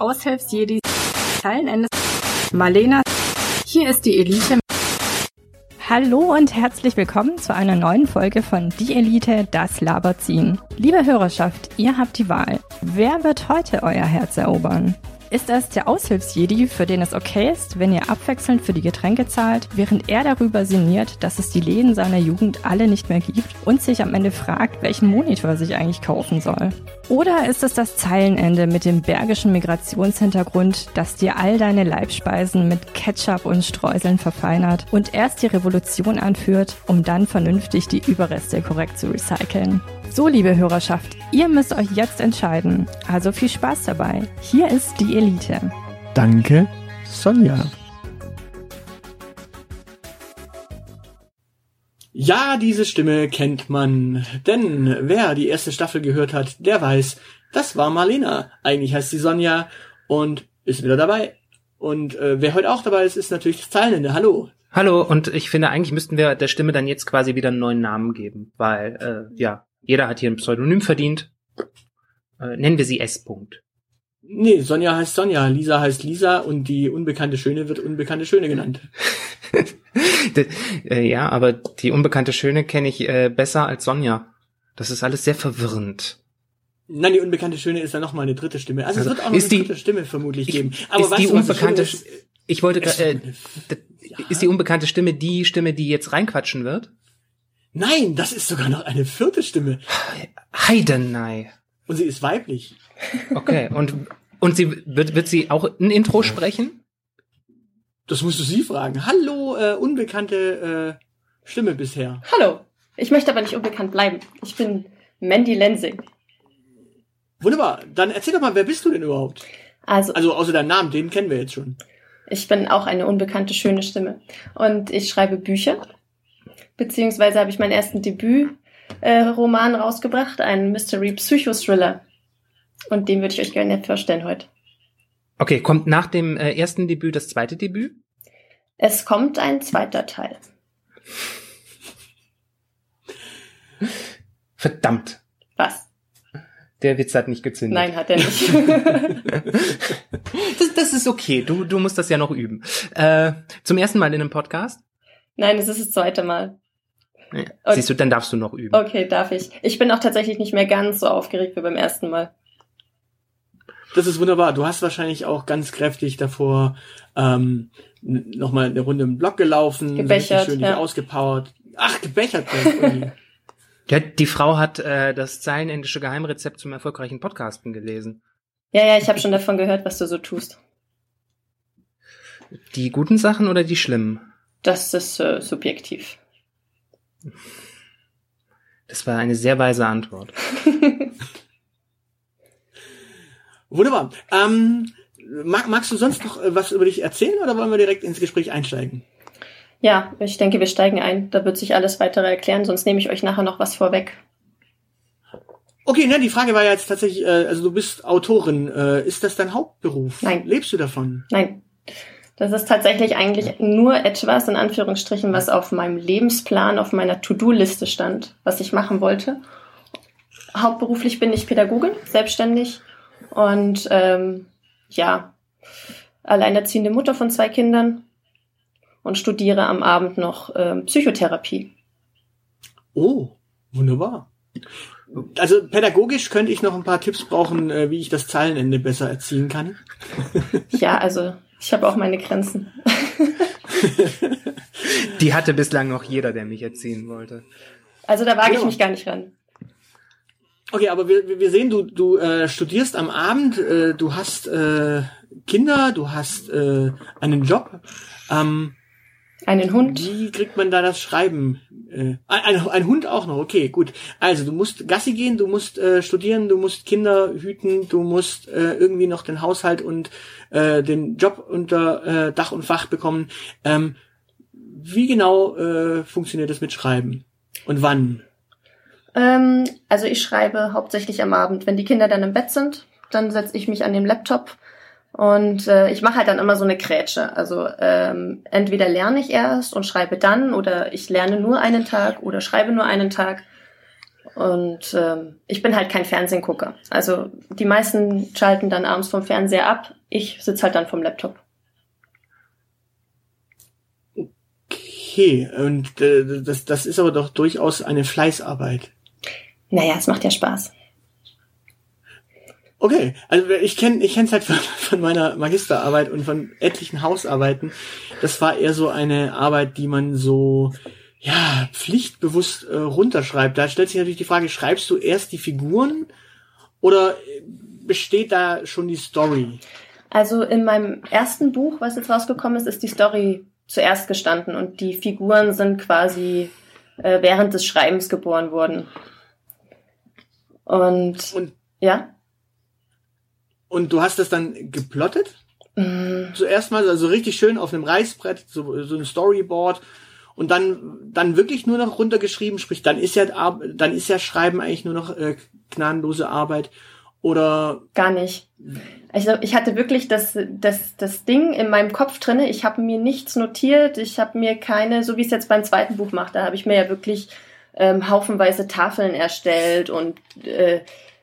Aushilfsjedi Zeilenende Marlena. Hier ist die Elite. Hallo und herzlich willkommen zu einer neuen Folge von Die Elite, das Laberziehen. Liebe Hörerschaft, ihr habt die Wahl. Wer wird heute euer Herz erobern? Ist das der Aushilfsjedi, für den es okay ist, wenn ihr abwechselnd für die Getränke zahlt, während er darüber sinniert, dass es die Läden seiner Jugend alle nicht mehr gibt und sich am Ende fragt, welchen Monitor sich eigentlich kaufen soll? Oder ist es das Zeilenende mit dem bergischen Migrationshintergrund, das dir all deine Leibspeisen mit Ketchup und Streuseln verfeinert und erst die Revolution anführt, um dann vernünftig die Überreste korrekt zu recyceln? So, liebe Hörerschaft, ihr müsst euch jetzt entscheiden. Also viel Spaß dabei. Hier ist die Elite. Danke, Sonja. Ja, diese Stimme kennt man. Denn wer die erste Staffel gehört hat, der weiß, das war Marlena. Eigentlich heißt sie Sonja und ist wieder dabei. Und äh, wer heute auch dabei ist, ist natürlich das Zeilenende. Hallo. Hallo, und ich finde, eigentlich müssten wir der Stimme dann jetzt quasi wieder einen neuen Namen geben, weil, äh, ja, jeder hat hier ein Pseudonym verdient. Äh, nennen wir sie S. -Punkt. Nee, Sonja heißt Sonja, Lisa heißt Lisa und die unbekannte Schöne wird unbekannte Schöne genannt. äh, ja, aber die unbekannte Schöne kenne ich äh, besser als Sonja. Das ist alles sehr verwirrend. Nein, die unbekannte Schöne ist dann noch mal eine dritte Stimme. Also, Also es wird auch noch eine die- dritte Stimme vermutlich Ich- geben. Aber ist weißt die du, unbekannte, ist? ich wollte, äh, d- ist die unbekannte Stimme die Stimme, die jetzt reinquatschen wird? Nein, das ist sogar noch eine vierte Stimme. Heidenei. Und sie ist weiblich. Okay, und, und sie, wird, wird sie auch ein Intro sprechen? Das musst du sie fragen. Hallo, äh, unbekannte äh, Stimme bisher. Hallo, ich möchte aber nicht unbekannt bleiben. Ich bin Mandy Lensing. Wunderbar. Dann erzähl doch mal, wer bist du denn überhaupt? Also, Also außer deinem Namen, den kennen wir jetzt schon. ich bin auch eine unbekannte schöne Stimme. Und ich schreibe Bücher. Beziehungsweise habe ich meinen ersten Debütroman äh, Roman rausgebracht, einen Mystery Psychothriller. Und den würde ich euch gerne vorstellen heute. Okay, kommt nach dem äh, ersten Debüt das zweite Debüt? Es kommt ein zweiter Teil. Verdammt, Was? der Witz hat nicht gezündet. Nein, hat er nicht. Das, das ist okay, du, du musst das ja noch üben. Äh, zum ersten Mal in einem Podcast? Nein, es ist das zweite Mal. Ja. Siehst du, dann darfst du noch üben. Okay, darf ich. Ich bin auch tatsächlich nicht mehr ganz so aufgeregt wie beim ersten Mal. Das ist wunderbar. Du hast wahrscheinlich auch ganz kräftig davor ähm, nochmal eine Runde im Block gelaufen, Gebechert, schön ja. ausgepowert. Ach, gebechert. Ja, die Frau hat äh, das zeilenendische Geheimrezept zum erfolgreichen Podcasten gelesen. Ja, ja, ich habe schon davon gehört, was du so tust. Die guten Sachen oder die schlimmen? Das ist äh, subjektiv. Das war eine sehr weise Antwort. Wunderbar. Ähm, mag, magst du sonst noch äh, was über dich erzählen oder wollen wir direkt ins Gespräch einsteigen? Ja, ich denke, wir steigen ein. Da wird sich alles weitere erklären, sonst nehme ich euch nachher noch was vorweg. Okay, ne, die Frage war ja jetzt tatsächlich, äh, also du bist Autorin. Äh, ist das dein Hauptberuf? Nein. Lebst du davon? Nein. Das ist tatsächlich eigentlich nur etwas, in Anführungsstrichen, was auf meinem Lebensplan, auf meiner To-Do-Liste stand, was ich machen wollte. Hauptberuflich bin ich Pädagogin, selbstständig und ähm, ja, alleinerziehende Mutter von zwei Kindern und studiere am Abend noch ähm, Psychotherapie. Oh, wunderbar. Also pädagogisch könnte ich noch ein paar Tipps brauchen, äh, wie ich das Zeilenende besser erziehen kann. Ja, also ich habe auch meine Grenzen. Die hatte bislang noch jeder, der mich erziehen wollte. Also da wage ich Ja. mich gar nicht ran. Okay, aber wir, wir- wir sehen, du, du äh, studierst am Abend, äh, du hast äh, Kinder, du hast äh, einen Job. Ähm, Einen Hund. wie kriegt man da das Schreiben? Äh, ein, ein, Hund auch noch, okay, gut. Also du musst Gassi gehen, du musst äh, studieren, du musst Kinder hüten, du musst äh, irgendwie noch den Haushalt und äh, den Job unter äh, Dach und Fach bekommen. Ähm, wie genau äh, funktioniert das mit Schreiben? Und wann? Ähm, also ich schreibe hauptsächlich am Abend. Wenn die Kinder dann im Bett sind, dann setze ich mich an den Laptop und äh, ich mache halt dann immer so eine Grätsche. Also ähm, entweder lerne ich erst und schreibe dann oder ich lerne nur einen Tag oder schreibe nur einen Tag. Und ähm, ich bin halt kein Fernsehgucker. Also die meisten schalten dann abends vom Fernseher ab. Ich sitze halt dann vom Laptop. Okay, und äh, das, das ist aber doch durchaus eine Fleißarbeit. Naja, es macht ja Spaß. Okay, also ich kenne ich kenn's halt von, von meiner Magisterarbeit und von etlichen Hausarbeiten. Das war eher so eine Arbeit, die man so ja pflichtbewusst äh, runterschreibt. Da stellt sich natürlich die Frage: Schreibst du erst die Figuren oder besteht da schon die Story? Also in meinem ersten Buch, was jetzt rausgekommen ist, ist die Story zuerst gestanden und die Figuren sind quasi äh, während des Schreibens geboren worden. Und, Und ja. Und du hast das dann geplottet? Mm, Zuerst mal, also richtig schön auf einem Reißbrett, so, so ein Storyboard. Und dann, dann wirklich nur noch runtergeschrieben, sprich, dann ist ja, dann ist ja Schreiben eigentlich nur noch äh, gnadenlose Arbeit. Oder, Gar nicht. Also ich hatte wirklich das, das, das Ding in meinem Kopf drinne. Ich habe mir nichts notiert. Ich habe mir keine, so wie ich es jetzt beim zweiten Buch mache, da habe ich mir ja wirklich ähm, haufenweise Tafeln erstellt und äh,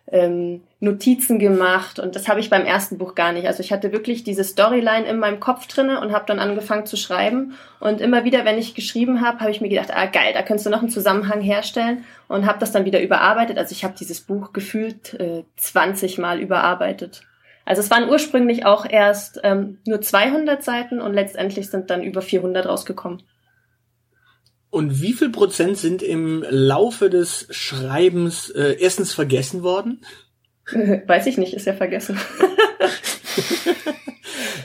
ähm, Notizen gemacht. Und das habe ich beim ersten Buch gar nicht. Also ich hatte wirklich diese Storyline in meinem Kopf drinne und habe dann angefangen zu schreiben. Und immer wieder, wenn ich geschrieben habe, habe ich mir gedacht, ah geil, da könntest du noch einen Zusammenhang herstellen und habe das dann wieder überarbeitet. Also ich habe dieses Buch gefühlt äh, 20 Mal überarbeitet. Also es waren ursprünglich auch erst ähm, nur 200 Seiten und letztendlich sind dann über 400 rausgekommen. und wie viel Prozent sind im Laufe des Schreibens äh, erstens vergessen worden? Weiß ich nicht, ist ja vergessen.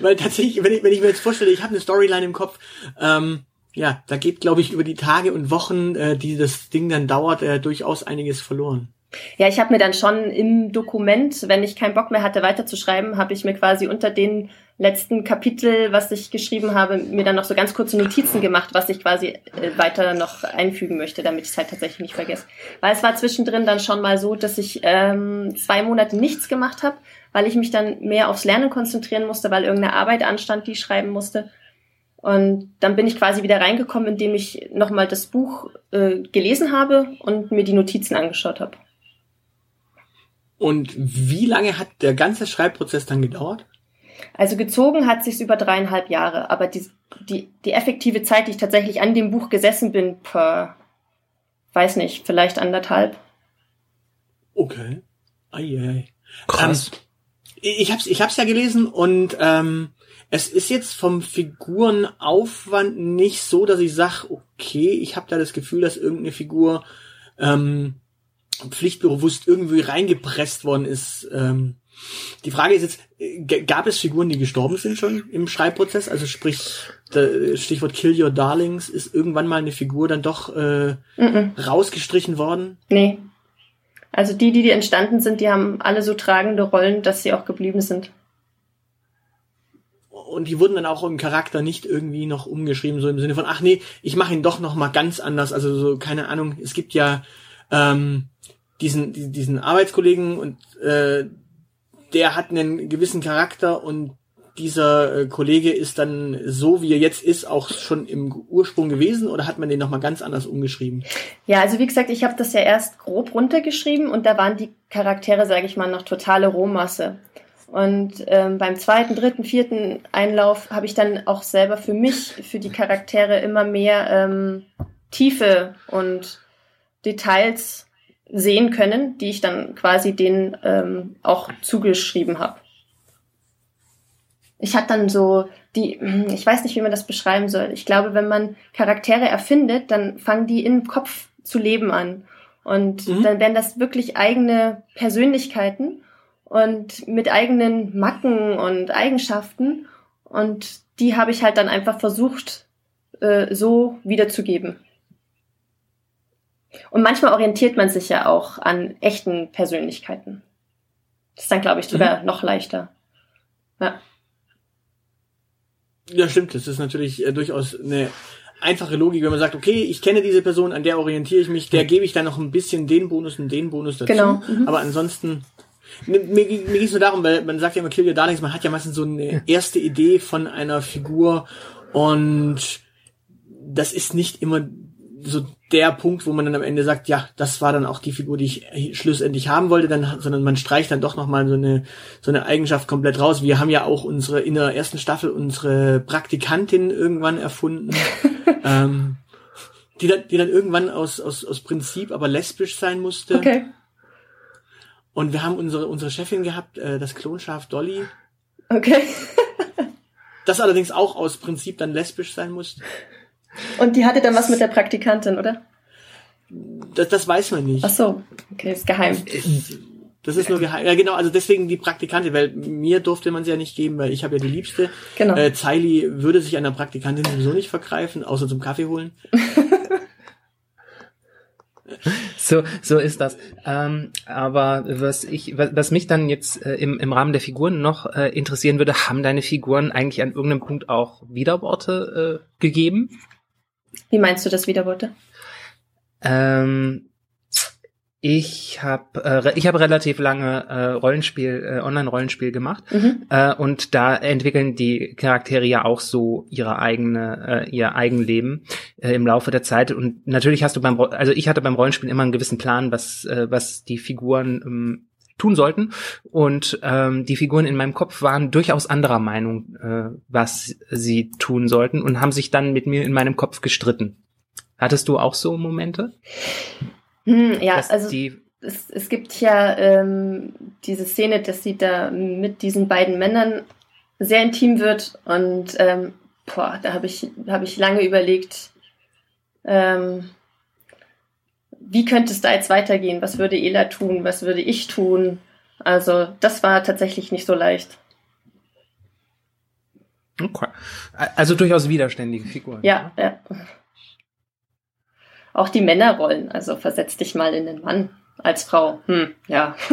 Weil tatsächlich, wenn ich, wenn ich mir jetzt vorstelle, ich habe eine Storyline im Kopf, ähm, ja, da geht, glaube ich, über die Tage und Wochen, äh, die das Ding dann dauert, äh, durchaus einiges verloren. Ja, ich habe mir dann schon im Dokument, wenn ich keinen Bock mehr hatte, weiterzuschreiben, habe ich mir quasi unter den letzten Kapitel, was ich geschrieben habe, mir dann noch so ganz kurze Notizen gemacht, was ich quasi äh, weiter noch einfügen möchte, damit ich es halt tatsächlich nicht vergesse. Weil es war zwischendrin dann schon mal so, dass ich ähm, zwei Monate nichts gemacht habe, weil ich mich dann mehr aufs Lernen konzentrieren musste, weil irgendeine Arbeit anstand, die ich schreiben musste. Und dann bin ich quasi wieder reingekommen, indem ich nochmal das Buch äh, gelesen habe und mir die Notizen angeschaut habe. Und wie lange hat der ganze Schreibprozess dann gedauert? Also gezogen hat sich's über dreieinhalb Jahre, aber die, die, die effektive Zeit, die ich tatsächlich an dem Buch gesessen bin, per, weiß nicht, vielleicht anderthalb. Okay. Eieiei. Krass. Ähm, ich hab's, ich hab's ja gelesen und ähm, es ist jetzt vom Figurenaufwand nicht so, dass ich sag, okay, ich habe da das Gefühl, dass irgendeine Figur ähm, pflichtbewusst irgendwie reingepresst worden ist. Ähm, die Frage ist jetzt, äh, gab es Figuren, die gestorben sind schon im Schreibprozess? Also sprich, der Stichwort Kill Your Darlings, ist irgendwann mal eine Figur dann doch äh, Mhm. rausgestrichen worden? Nee. Also die, die, die entstanden sind, die haben alle so tragende Rollen, dass sie auch geblieben sind. und die wurden dann auch im Charakter nicht irgendwie noch umgeschrieben, so im Sinne von, ach nee, ich mache ihn doch noch mal ganz anders. Also so, keine Ahnung, es gibt ja ähm, diesen, die- diesen Arbeitskollegen und äh, der hat einen gewissen Charakter und dieser äh, Kollege ist dann so, wie er jetzt ist, auch schon im Ursprung gewesen oder hat man den noch mal ganz anders umgeschrieben? Ja, also wie gesagt, ich habe das ja erst grob runtergeschrieben und da waren die Charaktere, sage ich mal, noch totale Rohmasse. Und ähm, beim zweiten, dritten, vierten Einlauf habe ich dann auch selber für mich, für die Charaktere immer mehr ähm, Tiefe und Details sehen können, die ich dann quasi denen ähm, auch zugeschrieben habe. Ich hatte dann so die, ich weiß nicht, wie man das beschreiben soll. Ich glaube, wenn man Charaktere erfindet, dann fangen die im Kopf zu leben an. Und Mhm. dann werden das wirklich eigene Persönlichkeiten und mit eigenen Macken und Eigenschaften. Und die habe ich halt dann einfach versucht, äh, so wiederzugeben. Und manchmal orientiert man sich ja auch an echten Persönlichkeiten. Das ist dann, glaube ich, sogar noch leichter. Ja. Ja, stimmt. Das ist natürlich äh, durchaus eine einfache Logik, wenn man sagt, okay, ich kenne diese Person, an der orientiere ich mich, der gebe ich dann noch ein bisschen den Bonus und den Bonus dazu. Genau, mhm. Aber ansonsten, mir, mir ging es nur darum, weil man sagt ja immer Kill Your Darlings, man hat ja meistens so eine erste Idee von einer Figur und das ist nicht immer so der Punkt, wo man dann am Ende sagt, ja, das war dann auch die Figur, die ich schlussendlich haben wollte, dann, sondern man streicht dann doch nochmal so eine, so eine Eigenschaft komplett raus. Wir haben ja auch unsere, in der ersten Staffel unsere Praktikantin irgendwann erfunden, ähm, die dann, die dann irgendwann aus, aus, aus Prinzip aber lesbisch sein musste. Okay. Und wir haben unsere, unsere Chefin gehabt, äh, das Klonschaf Dolly, Okay. das allerdings auch aus Prinzip dann lesbisch sein musste. Und die hatte dann was mit der Praktikantin, oder? Das, das weiß man nicht. Ach so. Okay, ist geheim. Das ist nur geheim. Ja, genau, also deswegen die Praktikantin, weil mir durfte man sie ja nicht geben, weil ich habe ja die Liebste. Genau. Äh, Zeili würde sich einer Praktikantin sowieso nicht vergreifen, außer zum Kaffee holen. So, so ist das. Ähm, aber was ich, was, mich dann jetzt äh, im, im Rahmen der Figuren noch äh, interessieren würde, haben deine Figuren eigentlich an irgendeinem Punkt auch Widerworte äh, gegeben? Wie meinst du das Widerworte? Ähm, ich habe äh, ich habe relativ lange äh, Rollenspiel äh, Online Rollenspiel gemacht Mhm. äh, und da entwickeln die Charaktere ja auch so ihre eigene äh, ihr Eigenleben äh, im Laufe der Zeit und natürlich hast du beim also ich hatte beim Rollenspiel immer einen gewissen Plan was äh, was die Figuren ähm, tun sollten. Und ähm, die Figuren in meinem Kopf waren durchaus anderer Meinung äh, was sie tun sollten und haben sich dann mit mir in meinem Kopf gestritten. Hattest du auch so Momente? Hm, ja, dass also es, es gibt ja ähm, diese Szene, dass sie da mit diesen beiden Männern sehr intim wird und ähm, boah, da habe ich, hab ich lange überlegt, ähm, wie könnte es da jetzt weitergehen? Was würde Ela tun? Was würde ich tun? Also das war tatsächlich nicht so leicht. Okay. Also durchaus widerständige Figuren. Ja, ja. Auch die Männerrollen, also versetz dich mal in den Mann als Frau. Hm, ja.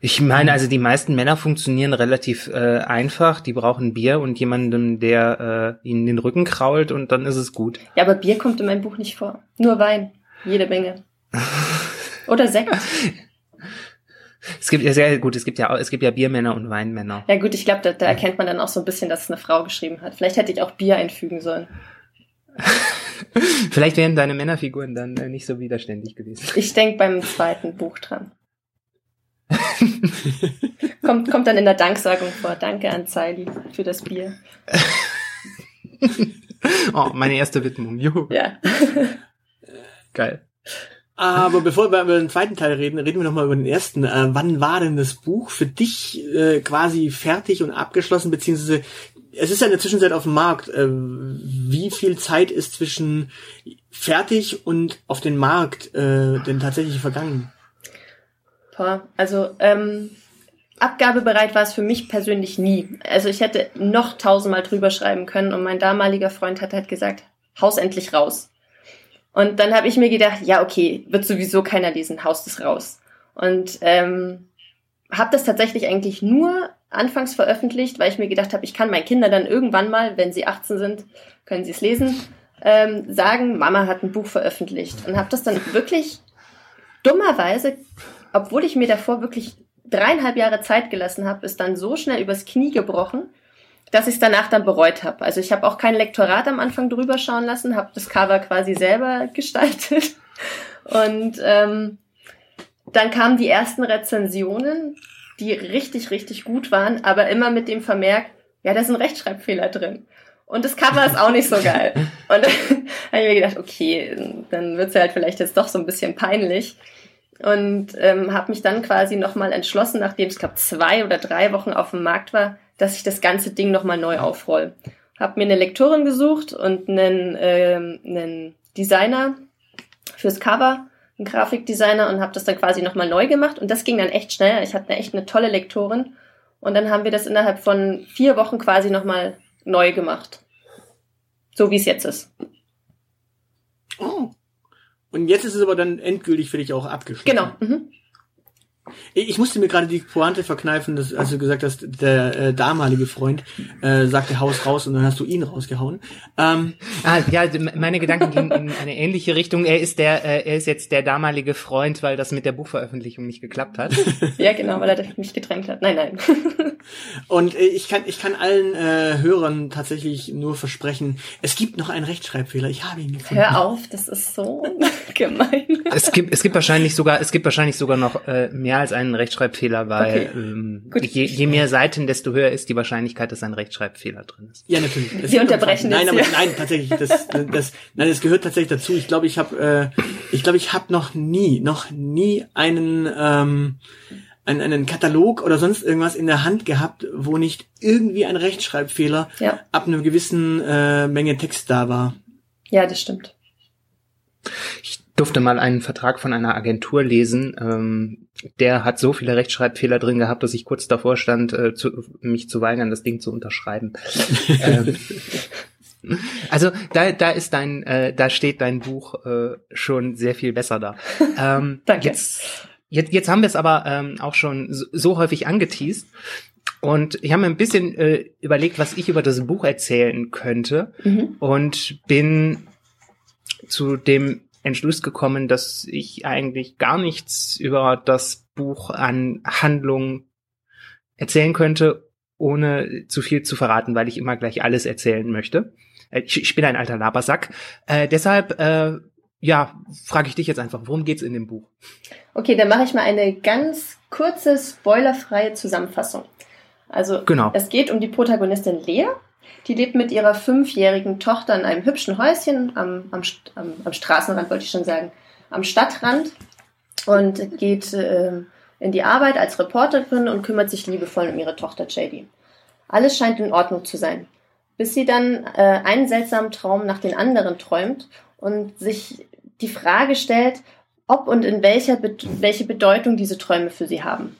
Ich meine, also die meisten Männer funktionieren relativ äh, einfach. Die brauchen Bier und jemanden, der äh, ihnen den Rücken krault und dann ist es gut. Ja, aber Bier kommt in meinem Buch nicht vor. Nur Wein. Jede Menge. Oder Sekt. Es gibt ja sehr gut, es gibt ja es gibt ja Biermänner und Weinmänner. Ja gut, ich glaube, da, da erkennt man dann auch so ein bisschen, dass es eine Frau geschrieben hat. Vielleicht hätte ich auch Bier einfügen sollen. Vielleicht wären deine Männerfiguren dann äh, nicht so widerständig gewesen. Ich denke beim zweiten Buch dran. kommt, kommt dann in der Danksagung vor. Danke an Zeili für das Bier. Oh, meine erste Widmung. Juhu. Ja. Geil. Aber bevor wir über den zweiten Teil reden, reden wir noch mal über den ersten. Äh, wann war denn das Buch für dich äh, quasi fertig und abgeschlossen, beziehungsweise es ist ja in der Zwischenzeit auf dem Markt. Äh, wie viel Zeit ist zwischen fertig und auf den Markt äh, denn tatsächlich vergangen? Boah, also ähm, abgabebereit war es für mich persönlich nie. Also ich hätte noch tausendmal drüber schreiben können und mein damaliger Freund hat halt gesagt, haus endlich raus. Und dann habe ich mir gedacht, ja okay, wird sowieso keiner lesen, haus das raus. Und ähm, habe das tatsächlich eigentlich nur anfangs veröffentlicht, weil ich mir gedacht habe, ich kann meinen Kindern dann irgendwann mal, wenn sie 18 sind, können sie es lesen, ähm, sagen, Mama hat ein Buch veröffentlicht. Und habe das dann wirklich dummerweise, obwohl ich mir davor wirklich dreieinhalb Jahre Zeit gelassen habe, ist dann so schnell übers Knie gebrochen, dass ich es danach dann bereut habe. Also ich habe auch kein Lektorat am Anfang drüber schauen lassen, habe das Cover quasi selber gestaltet. Und ähm, dann kamen die ersten Rezensionen, die richtig, richtig gut waren, aber immer mit dem Vermerk, ja, da sind Rechtschreibfehler drin. Und das Cover ist auch nicht so geil. Und dann habe ich mir gedacht, okay, dann wird's ja halt vielleicht jetzt doch so ein bisschen peinlich. Und ähm, habe mich dann quasi nochmal entschlossen, nachdem es, glaube zwei oder drei Wochen auf dem Markt war, dass ich das ganze Ding nochmal neu aufroll. Hab mir eine Lektorin gesucht und einen, ähm, einen Designer fürs Cover, einen Grafikdesigner und habe das dann quasi nochmal neu gemacht. Und das ging dann echt schnell. Ich hatte echt eine tolle Lektorin. Und dann haben wir das innerhalb von vier Wochen quasi nochmal neu gemacht. So wie es jetzt ist. Oh. Und jetzt ist es aber dann endgültig für dich auch abgeschlossen. Genau. Mhm. Ich musste mir gerade die Pointe verkneifen, dass, als du gesagt hast, der äh, damalige Freund äh, sagte Haus raus und dann hast du ihn rausgehauen. Ähm, ah, ja, meine Gedanken gingen in eine ähnliche Richtung. Er ist der, äh, er ist jetzt der damalige Freund, weil das mit der Buchveröffentlichung nicht geklappt hat. ja, genau, weil er mich gedrängt hat. Nein, nein. und äh, ich kann, ich kann allen äh, Hörern tatsächlich nur versprechen, es gibt noch einen Rechtschreibfehler. Ich habe ihn gefunden. Hör auf, das ist so gemein. Es gibt, es gibt wahrscheinlich sogar, es gibt wahrscheinlich sogar noch äh, mehr als einen Rechtschreibfehler, weil okay. ähm, je, je, mehr Seiten, desto höher ist die Wahrscheinlichkeit, dass ein Rechtschreibfehler drin ist. Ja, natürlich. Das Sie unterbrechen Nein, aber ja. nein, tatsächlich, das, das, nein, das gehört tatsächlich dazu. Ich glaube, ich habe, äh, ich glaube, ich habe noch nie, noch nie einen ähm, einen, einen Katalog oder sonst irgendwas in der Hand gehabt, wo nicht irgendwie ein Rechtschreibfehler ja. ab einer gewissen äh, Menge Text da war. Ja, das stimmt. Ich durfte mal einen Vertrag von einer Agentur lesen. Ähm, der hat so viele Rechtschreibfehler drin gehabt, dass ich kurz davor stand, äh, zu, mich zu weigern, das Ding zu unterschreiben. ähm, also da, da ist dein, äh, da steht dein Buch äh, schon sehr viel besser da. Ähm, Danke. Jetzt, jetzt, jetzt haben wir es aber ähm, auch schon so, so häufig angeteased. Und ich habe mir ein bisschen äh, überlegt, was ich über das Buch erzählen könnte mhm. und bin zu dem Entschluss gekommen, dass ich eigentlich gar nichts über das Buch an Handlung erzählen könnte, ohne zu viel zu verraten, weil ich immer gleich alles erzählen möchte. Äh, ich, ich bin ein alter Labersack. Äh, deshalb, äh, ja, frage ich dich jetzt einfach, worum geht's in dem Buch? Okay, dann mache ich mal eine ganz kurze, spoilerfreie Zusammenfassung. Also, genau. es geht um die Protagonistin Lea, die lebt mit ihrer fünfjährigen Tochter in einem hübschen Häuschen am, am, am, Straßenrand, wollte ich schon sagen, am Stadtrand und geht äh, in die Arbeit als Reporterin und kümmert sich liebevoll um ihre Tochter JD. Alles scheint in Ordnung zu sein, bis sie dann äh, einen seltsamen Traum nach den anderen träumt und sich die Frage stellt, ob und in welcher welche Bedeutung diese Träume für sie haben.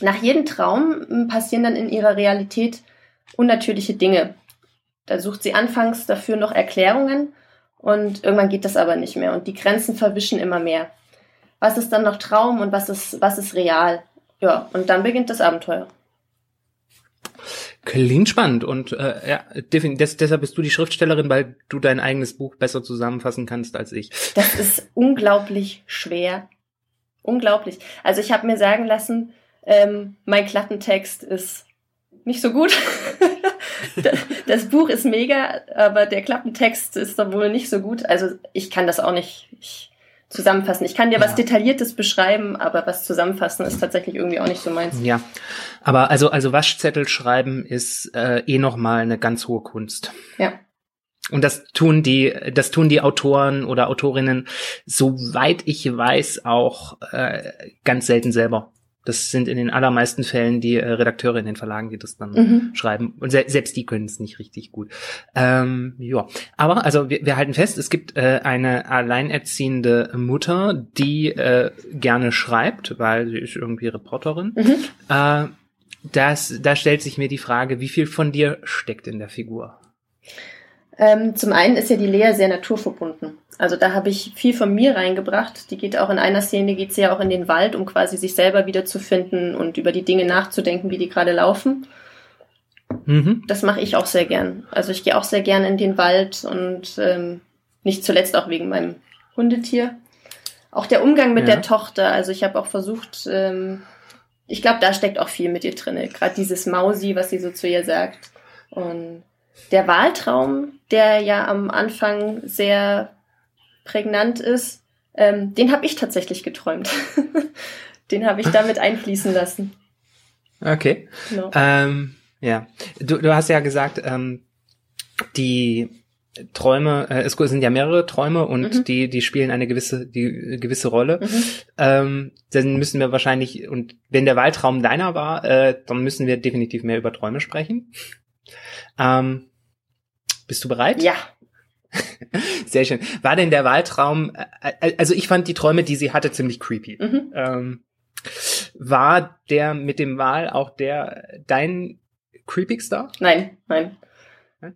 Nach jedem Traum passieren dann in ihrer Realität unnatürliche Dinge. Da sucht sie anfangs dafür noch Erklärungen und irgendwann geht das aber nicht mehr und die Grenzen verwischen immer mehr. Was ist dann noch Traum und was ist, was ist real? Ja, und dann beginnt das Abenteuer. Klingt spannend und äh, ja, des, deshalb bist du die Schriftstellerin, weil du dein eigenes Buch besser zusammenfassen kannst als ich. Das ist unglaublich schwer. Unglaublich. Also ich habe mir sagen lassen, ähm, mein Klappentext ist nicht so gut. das Buch ist mega, aber der Klappentext ist dann wohl nicht so gut. Also ich kann das auch nicht zusammenfassen. Ich kann dir ja. was Detailliertes beschreiben, aber was zusammenfassen ist tatsächlich irgendwie auch nicht so meins. Ja, aber also also Waschzettel schreiben ist äh, eh noch mal eine ganz hohe Kunst. Ja. Und das tun die, das tun die Autoren oder Autorinnen, soweit ich weiß, auch äh, ganz selten selber. Das sind in den allermeisten Fällen die äh, Redakteure in den Verlagen, die das dann mhm. schreiben. Und se selbst die können es nicht richtig gut. Ähm, ja, aber also wir, wir halten fest, es gibt äh, eine alleinerziehende Mutter, die äh, gerne schreibt, weil sie ist irgendwie Reporterin. Mhm. Äh, das, da stellt sich mir die Frage, wie viel von dir steckt in der Figur? Ähm, zum einen ist ja die Lea sehr naturverbunden. Also da habe ich viel von mir reingebracht. Die geht auch in einer Szene, geht sie ja auch in den Wald, um quasi sich selber wiederzufinden und über die Dinge nachzudenken, wie die gerade laufen. Mhm. Das mache ich auch sehr gern. Also ich gehe auch sehr gern in den Wald und ähm, nicht zuletzt auch wegen meinem Hundetier. Auch der Umgang mit Ja. der Tochter. Also ich habe auch versucht, ähm, ich glaube, da steckt auch viel mit ihr drinne. Gerade dieses Mausi, was sie so zu ihr sagt. Und der Wahltraum, der ja am Anfang sehr prägnant ist, ähm, den habe ich tatsächlich geträumt. den habe ich damit einfließen lassen. Okay. Genau. Ähm, ja, du, du hast ja gesagt, ähm, die Träume, äh, es sind ja mehrere Träume und Mhm. die, die spielen eine gewisse, die äh, gewisse Rolle. Mhm. Ähm, dann müssen wir wahrscheinlich, und wenn der Wahltraum deiner war, äh, dann müssen wir definitiv mehr über Träume sprechen. Ähm, bist du bereit? Ja. Sehr schön. War denn der Wahltraum, äh, also ich fand die Träume, die sie hatte, ziemlich creepy. Mhm. Ähm, war der mit dem Wahl auch der dein creepigster? Nein, nein.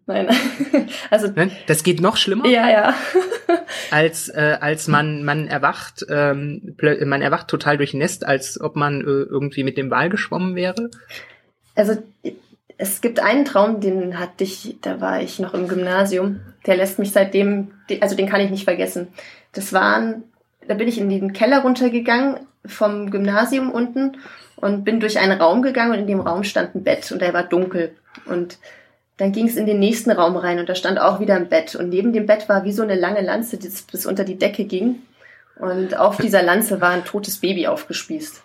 Nein. also Nein, das geht noch schlimmer. ja, ja. als äh, als man man erwacht ähm, man erwacht total durchnässt, als ob man äh, irgendwie mit dem Wal geschwommen wäre. Also es gibt einen Traum, den hatte ich, da war ich noch im Gymnasium. Der lässt mich seitdem, also den kann ich nicht vergessen. Das waren, da bin ich in den Keller runtergegangen vom Gymnasium unten und bin durch einen Raum gegangen und in dem Raum stand ein Bett und der war dunkel. Und dann ging es in den nächsten Raum rein und da stand auch wieder ein Bett. Und neben dem Bett war wie so eine lange Lanze, die bis unter die Decke ging. Und auf dieser Lanze war ein totes Baby aufgespießt.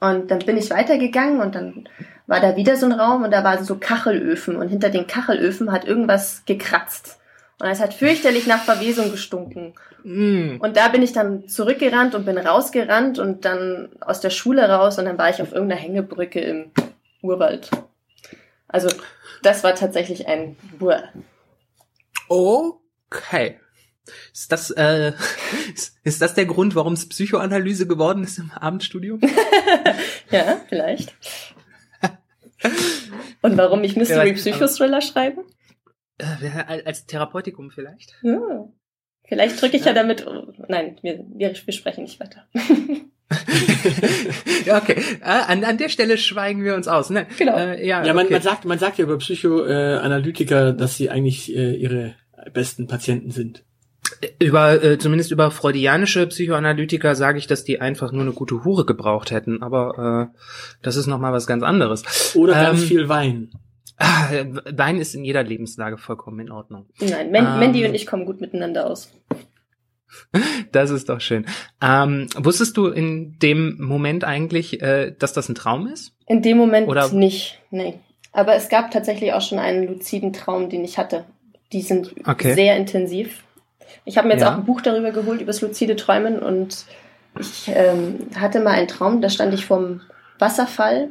Und dann bin ich weitergegangen und dann war da wieder so ein Raum und da waren so Kachelöfen und hinter den Kachelöfen hat irgendwas gekratzt. Und es hat fürchterlich nach Verwesung gestunken. Mm. Und da bin ich dann zurückgerannt und bin rausgerannt und dann aus der Schule raus und dann war ich auf irgendeiner Hängebrücke im Urwald. Also das war tatsächlich ein Buh. Okay. Ist das, äh, ist, ist das der Grund, warum es Psychoanalyse geworden ist im Abendstudium? Ja, vielleicht. Und warum ich Mystery Ja, Psychothriller schreibe? Äh, als Therapeutikum vielleicht? Ja. Vielleicht drücke ich ja, damit. Nein, wir, wir, wir sprechen nicht weiter. ja, okay. Äh, an, an der Stelle schweigen wir uns aus. Ne? Genau. Äh, ja, Ja, man, okay. man sagt, man sagt ja über Psychoanalytiker, dass sie eigentlich äh, ihre besten Patienten sind. Über, äh, zumindest über freudianische Psychoanalytiker sage ich, dass die einfach nur eine gute Hure gebraucht hätten, aber äh, das ist nochmal was ganz anderes. Oder ganz Ähm, viel Wein. Ah, Wein ist in jeder Lebenslage vollkommen in Ordnung. Nein, Man Ähm. Mandy und ich kommen gut miteinander aus. Das ist doch schön. Ähm, wusstest du in dem Moment eigentlich, äh, dass das ein Traum ist? In dem Moment Oder- nicht, nee. Aber es gab tatsächlich auch schon einen luziden Traum, den ich hatte. Die sind Okay. sehr intensiv. Ich habe mir jetzt Ja. auch ein Buch darüber geholt, über das luzide Träumen und ich ähm, hatte mal einen Traum, da stand ich vorm Wasserfall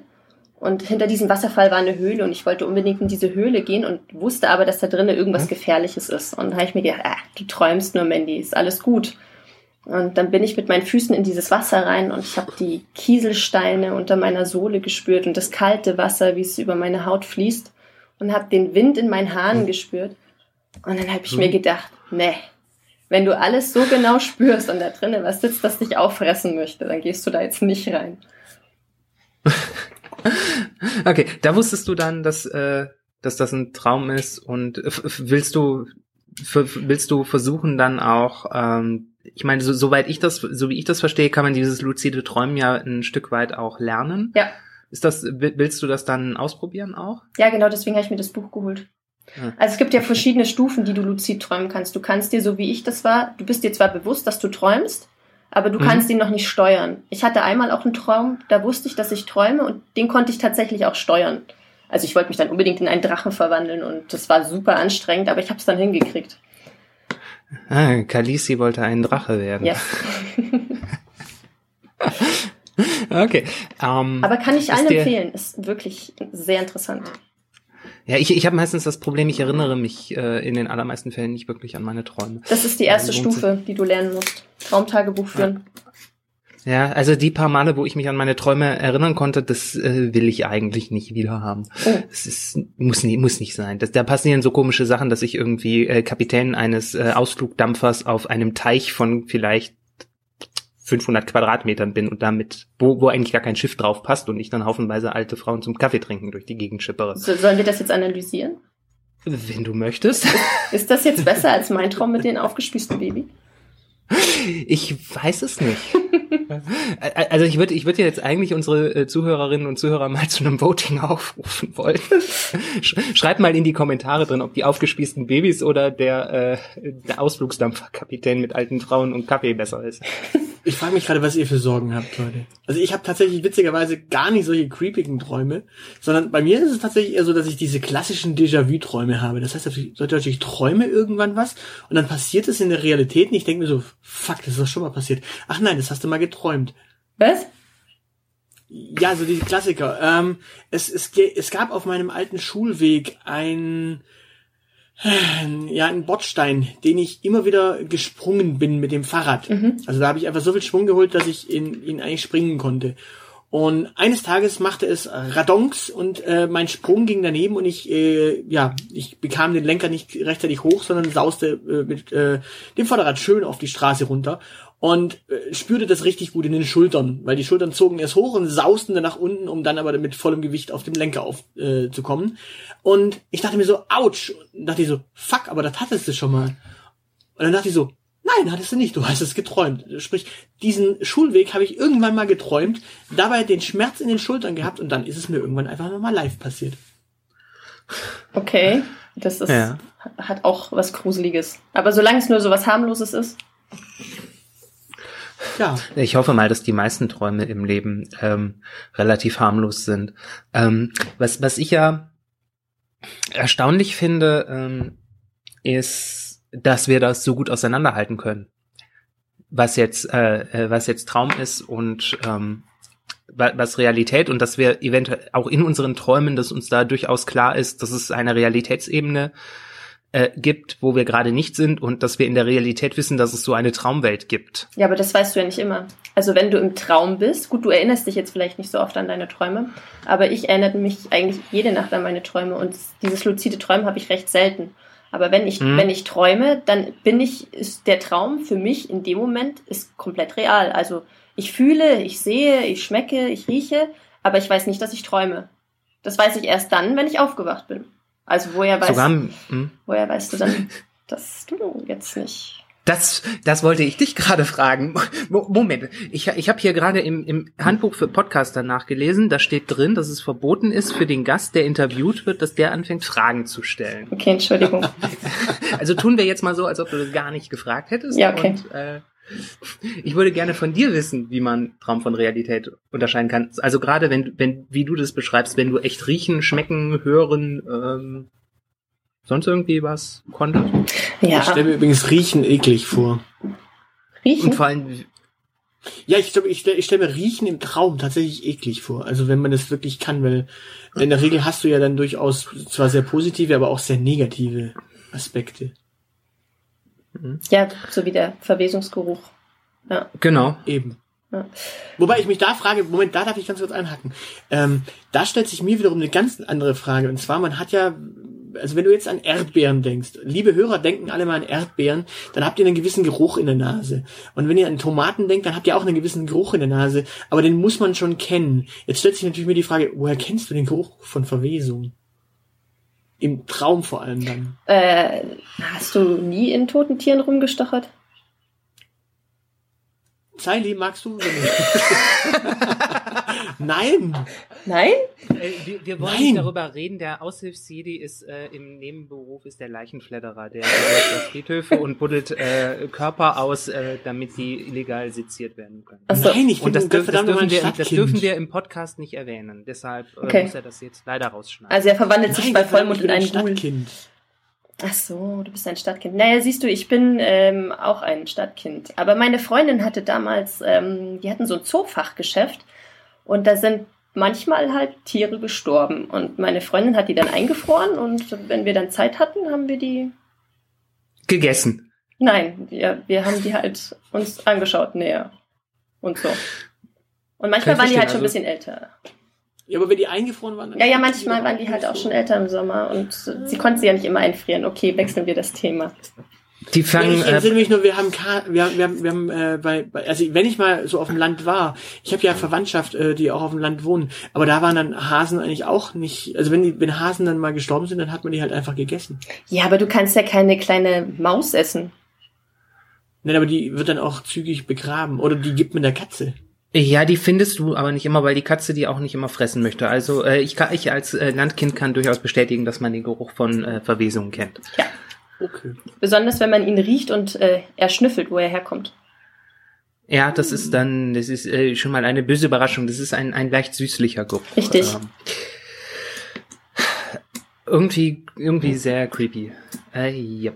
und hinter diesem Wasserfall war eine Höhle und ich wollte unbedingt in diese Höhle gehen und wusste aber, dass da drinnen irgendwas Hm? Gefährliches ist. Und da habe ich mir gedacht, ah, du träumst nur, Mandy, ist alles gut. Und dann bin ich mit meinen Füßen in dieses Wasser rein und ich habe die Kieselsteine unter meiner Sohle gespürt und das kalte Wasser, wie es über meine Haut fließt und habe den Wind in meinen Haaren gespürt. Und dann habe ich mir gedacht, nee, wenn du alles so genau spürst und da drinnen was sitzt, das dich auffressen möchte, dann gehst du da jetzt nicht rein. Okay, da wusstest du dann, dass, äh, dass das ein Traum ist und äh, willst du willst du versuchen dann auch, ähm, ich meine, so, soweit ich das, so wie ich das verstehe, kann man dieses luzide Träumen ja ein Stück weit auch lernen. Ja. Ist das, will- willst du das dann ausprobieren auch? Ja, genau, deswegen habe ich mir das Buch geholt. Ja. Also es gibt ja verschiedene Stufen, die du luzid träumen kannst. Du kannst dir, so wie ich das war, du bist dir zwar bewusst, dass du träumst, aber du Mhm. kannst ihn noch nicht steuern. Ich hatte einmal auch einen Traum, da wusste ich, dass ich träume und den konnte ich tatsächlich auch steuern. Also ich wollte mich dann unbedingt in einen Drachen verwandeln und das war super anstrengend, aber ich habe es dann hingekriegt. Ah, Kalisi wollte ein Drache werden. Ja. Okay. Ähm, Aber kann ich allen empfehlen. Ist wirklich sehr interessant. Ja, ich, ich habe meistens das Problem, ich erinnere mich äh, in den allermeisten Fällen nicht wirklich an meine Träume. Das ist die erste sich. Stufe, die du lernen musst. Traumtagebuch führen. Ja, also die paar Male, wo ich mich an meine Träume erinnern konnte, das äh, will ich eigentlich nicht wieder haben. Oh. Das ist, muss nicht, muss nicht sein. Das, da passieren so komische Sachen, dass ich irgendwie äh, Kapitän eines äh, Ausflugdampfers auf einem Teich von vielleicht 500 Quadratmetern bin und damit, wo, wo eigentlich gar kein Schiff drauf passt und ich dann haufenweise alte Frauen zum Kaffee trinken durch die Gegend schippere. So, sollen wir das jetzt analysieren? Wenn du möchtest. Ist das jetzt besser als mein Traum mit dem aufgespießten Baby? Ich weiß es nicht. Also ich würde ich würde jetzt eigentlich unsere äh, Zuhörerinnen und Zuhörer mal zu einem Voting aufrufen wollen. Sch- Schreibt mal in die Kommentare drin, ob die aufgespießten Babys oder der, äh, der Ausflugsdampferkapitän mit alten Frauen und Kaffee besser ist. Ich frage mich gerade, was ihr für Sorgen habt, Leute. Also ich habe tatsächlich witzigerweise gar nicht solche creepigen Träume, sondern bei mir ist es tatsächlich eher so, dass ich diese klassischen Déjà-vu-Träume habe. Das heißt, ich ich träume irgendwann was und dann passiert es in der Realität und ich denke mir so, fuck, das ist doch schon mal passiert. Ach nein, das hast du mal geträumt. Was? Ja, so die Klassiker. Ähm, es, es, es gab auf meinem alten Schulweg ein, ja, einen Bordstein, den ich immer wieder gesprungen bin mit dem Fahrrad. Mhm. Also da habe ich einfach so viel Schwung geholt, dass ich in ihn eigentlich springen konnte. Und eines Tages machte es Radonks und äh, mein Sprung ging daneben und ich, äh, ja, ich bekam den Lenker nicht rechtzeitig hoch, sondern sauste äh, mit äh, dem Vorderrad schön auf die Straße runter und äh, spürte das richtig gut in den Schultern, weil die Schultern zogen erst hoch und sausten dann nach unten, um dann aber mit vollem Gewicht auf dem Lenker aufzukommen. Äh, zu kommen. und ich dachte mir so, ouch, und dachte ich so, fuck, aber das hattest du schon mal. Und dann dachte ich so, Nein, hattest du nicht. Du hast es geträumt. Sprich, diesen Schulweg habe ich irgendwann mal geträumt, dabei den Schmerz in den Schultern gehabt und dann ist es mir irgendwann einfach mal live passiert. Okay, das ist, ja. hat auch was Gruseliges. Aber solange es nur so was harmloses ist. Ja. Ich hoffe mal, dass die meisten Träume im Leben ähm, relativ harmlos sind. Ähm, was, was ich ja erstaunlich finde, ähm, ist dass wir das so gut auseinanderhalten können. Was jetzt, äh, äh, was jetzt Traum ist und ähm, was Realität und dass wir eventuell auch in unseren Träumen, dass uns da durchaus klar ist, dass es eine Realitätsebene äh, gibt, wo wir gerade nicht sind und dass wir in der Realität wissen, dass es so eine Traumwelt gibt. Ja, aber das weißt du ja nicht immer. Also wenn du im Traum bist, gut, du erinnerst dich jetzt vielleicht nicht so oft an deine Träume, aber ich erinnere mich eigentlich jede Nacht an meine Träume und dieses luzide Träumen habe ich recht selten. Aber wenn ich, mhm. wenn ich träume, dann bin ich, ist der Traum für mich in dem Moment ist komplett real. Also ich fühle, ich sehe, ich schmecke, ich rieche, aber ich weiß nicht, dass ich träume. Das weiß ich erst dann, wenn ich aufgewacht bin. Also woher weißt, Sogar, hm? woher weißt du dann, dass du jetzt nicht das, das wollte ich dich gerade fragen. Moment, ich, ich habe hier gerade im, im Handbuch für Podcaster nachgelesen, da steht drin, dass es verboten ist für den Gast, der interviewt wird, dass der anfängt, Fragen zu stellen. Okay, Entschuldigung. Also tun wir jetzt mal so, als ob du das gar nicht gefragt hättest. Ja, okay. Und, äh, ich würde gerne von dir wissen, wie man Traum von Realität unterscheiden kann. Also gerade wenn, wenn, wie du das beschreibst, wenn du echt riechen, schmecken, hören, ähm, sonst irgendwie was konnte? Ja. Ich stelle mir übrigens Riechen eklig vor. Riechen? Und vor allem, ja, ich glaube, ich stelle ich stell mir Riechen im Traum tatsächlich eklig vor. Also wenn man das wirklich kann, weil in der Regel hast du ja dann durchaus zwar sehr positive, aber auch sehr negative Aspekte. Ja, so wie der Verwesungsgeruch. Ja. Genau. Eben. Ja. Wobei ich mich da frage, Moment, da darf ich ganz kurz einhaken. Ähm, da stellt sich mir wiederum eine ganz andere Frage. Und zwar, man hat ja also wenn du jetzt an Erdbeeren denkst, liebe Hörer denken alle mal an Erdbeeren, dann habt ihr einen gewissen Geruch in der Nase. Und wenn ihr an Tomaten denkt, dann habt ihr auch einen gewissen Geruch in der Nase, aber den muss man schon kennen. Jetzt stellt sich natürlich mir die Frage, woher kennst du den Geruch von Verwesung? Im Traum vor allem dann. Äh, hast du nie in toten Tieren rumgestochert? Zeili, magst du? Nein. Nein? Äh, wir, wir, wollen Nein. nicht darüber reden. Der Aushilfsjedi ist äh, im Nebenberuf ist der Leichenfledderer, der auf Friedhöfe und buddelt äh, Körper aus, äh, damit die illegal seziert werden können. Ach so. Nein, ich und das, dürf, das, dürfen wir, das dürfen wir im Podcast nicht erwähnen. Deshalb äh, okay. muss er das jetzt leider rausschneiden. Also er verwandelt sich bei Vollmond in ein Stadtkind. Ach so, du bist ein Stadtkind. Naja, siehst du, ich bin ähm, auch ein Stadtkind. Aber meine Freundin hatte damals, ähm, die hatten so ein Zoofachgeschäft und da sind manchmal halt Tiere gestorben. Und meine Freundin hat die dann eingefroren und wenn wir dann Zeit hatten, haben wir die gegessen. Nein, wir, wir haben die halt uns angeschaut näher und so. Und manchmal waren die halt schon ein also bisschen älter. Ja, aber wenn die eingefroren waren. Ja, ja, manchmal waren die halt auch schon älter im Sommer und sie konnten sie ja nicht immer einfrieren. Okay, wechseln wir das Thema. Die fangen. Ich entsinne mich nur, wir haben, wir, wir, wir haben äh, bei, bei, also wenn ich mal so auf dem Land war, ich habe ja Verwandtschaft, äh, die auch auf dem Land wohnen, aber da waren dann Hasen eigentlich auch nicht. Also wenn die, wenn Hasen dann mal gestorben sind, dann hat man die halt einfach gegessen. Ja, aber du kannst ja keine kleine Maus essen. Nein, aber die wird dann auch zügig begraben oder die gibt man der Katze. Ja, die findest du aber nicht immer, weil die Katze die auch nicht immer fressen möchte. Also äh, ich, kann, ich als äh, Landkind kann durchaus bestätigen, dass man den Geruch von äh, Verwesungen kennt. Ja. Okay. Besonders wenn man ihn riecht und äh, er schnüffelt, wo er herkommt. Ja, das ist dann, das ist äh, schon mal eine böse Überraschung. Das ist ein, ein leicht süßlicher Geruch. Richtig. Ähm, irgendwie, irgendwie sehr creepy. Äh, ja.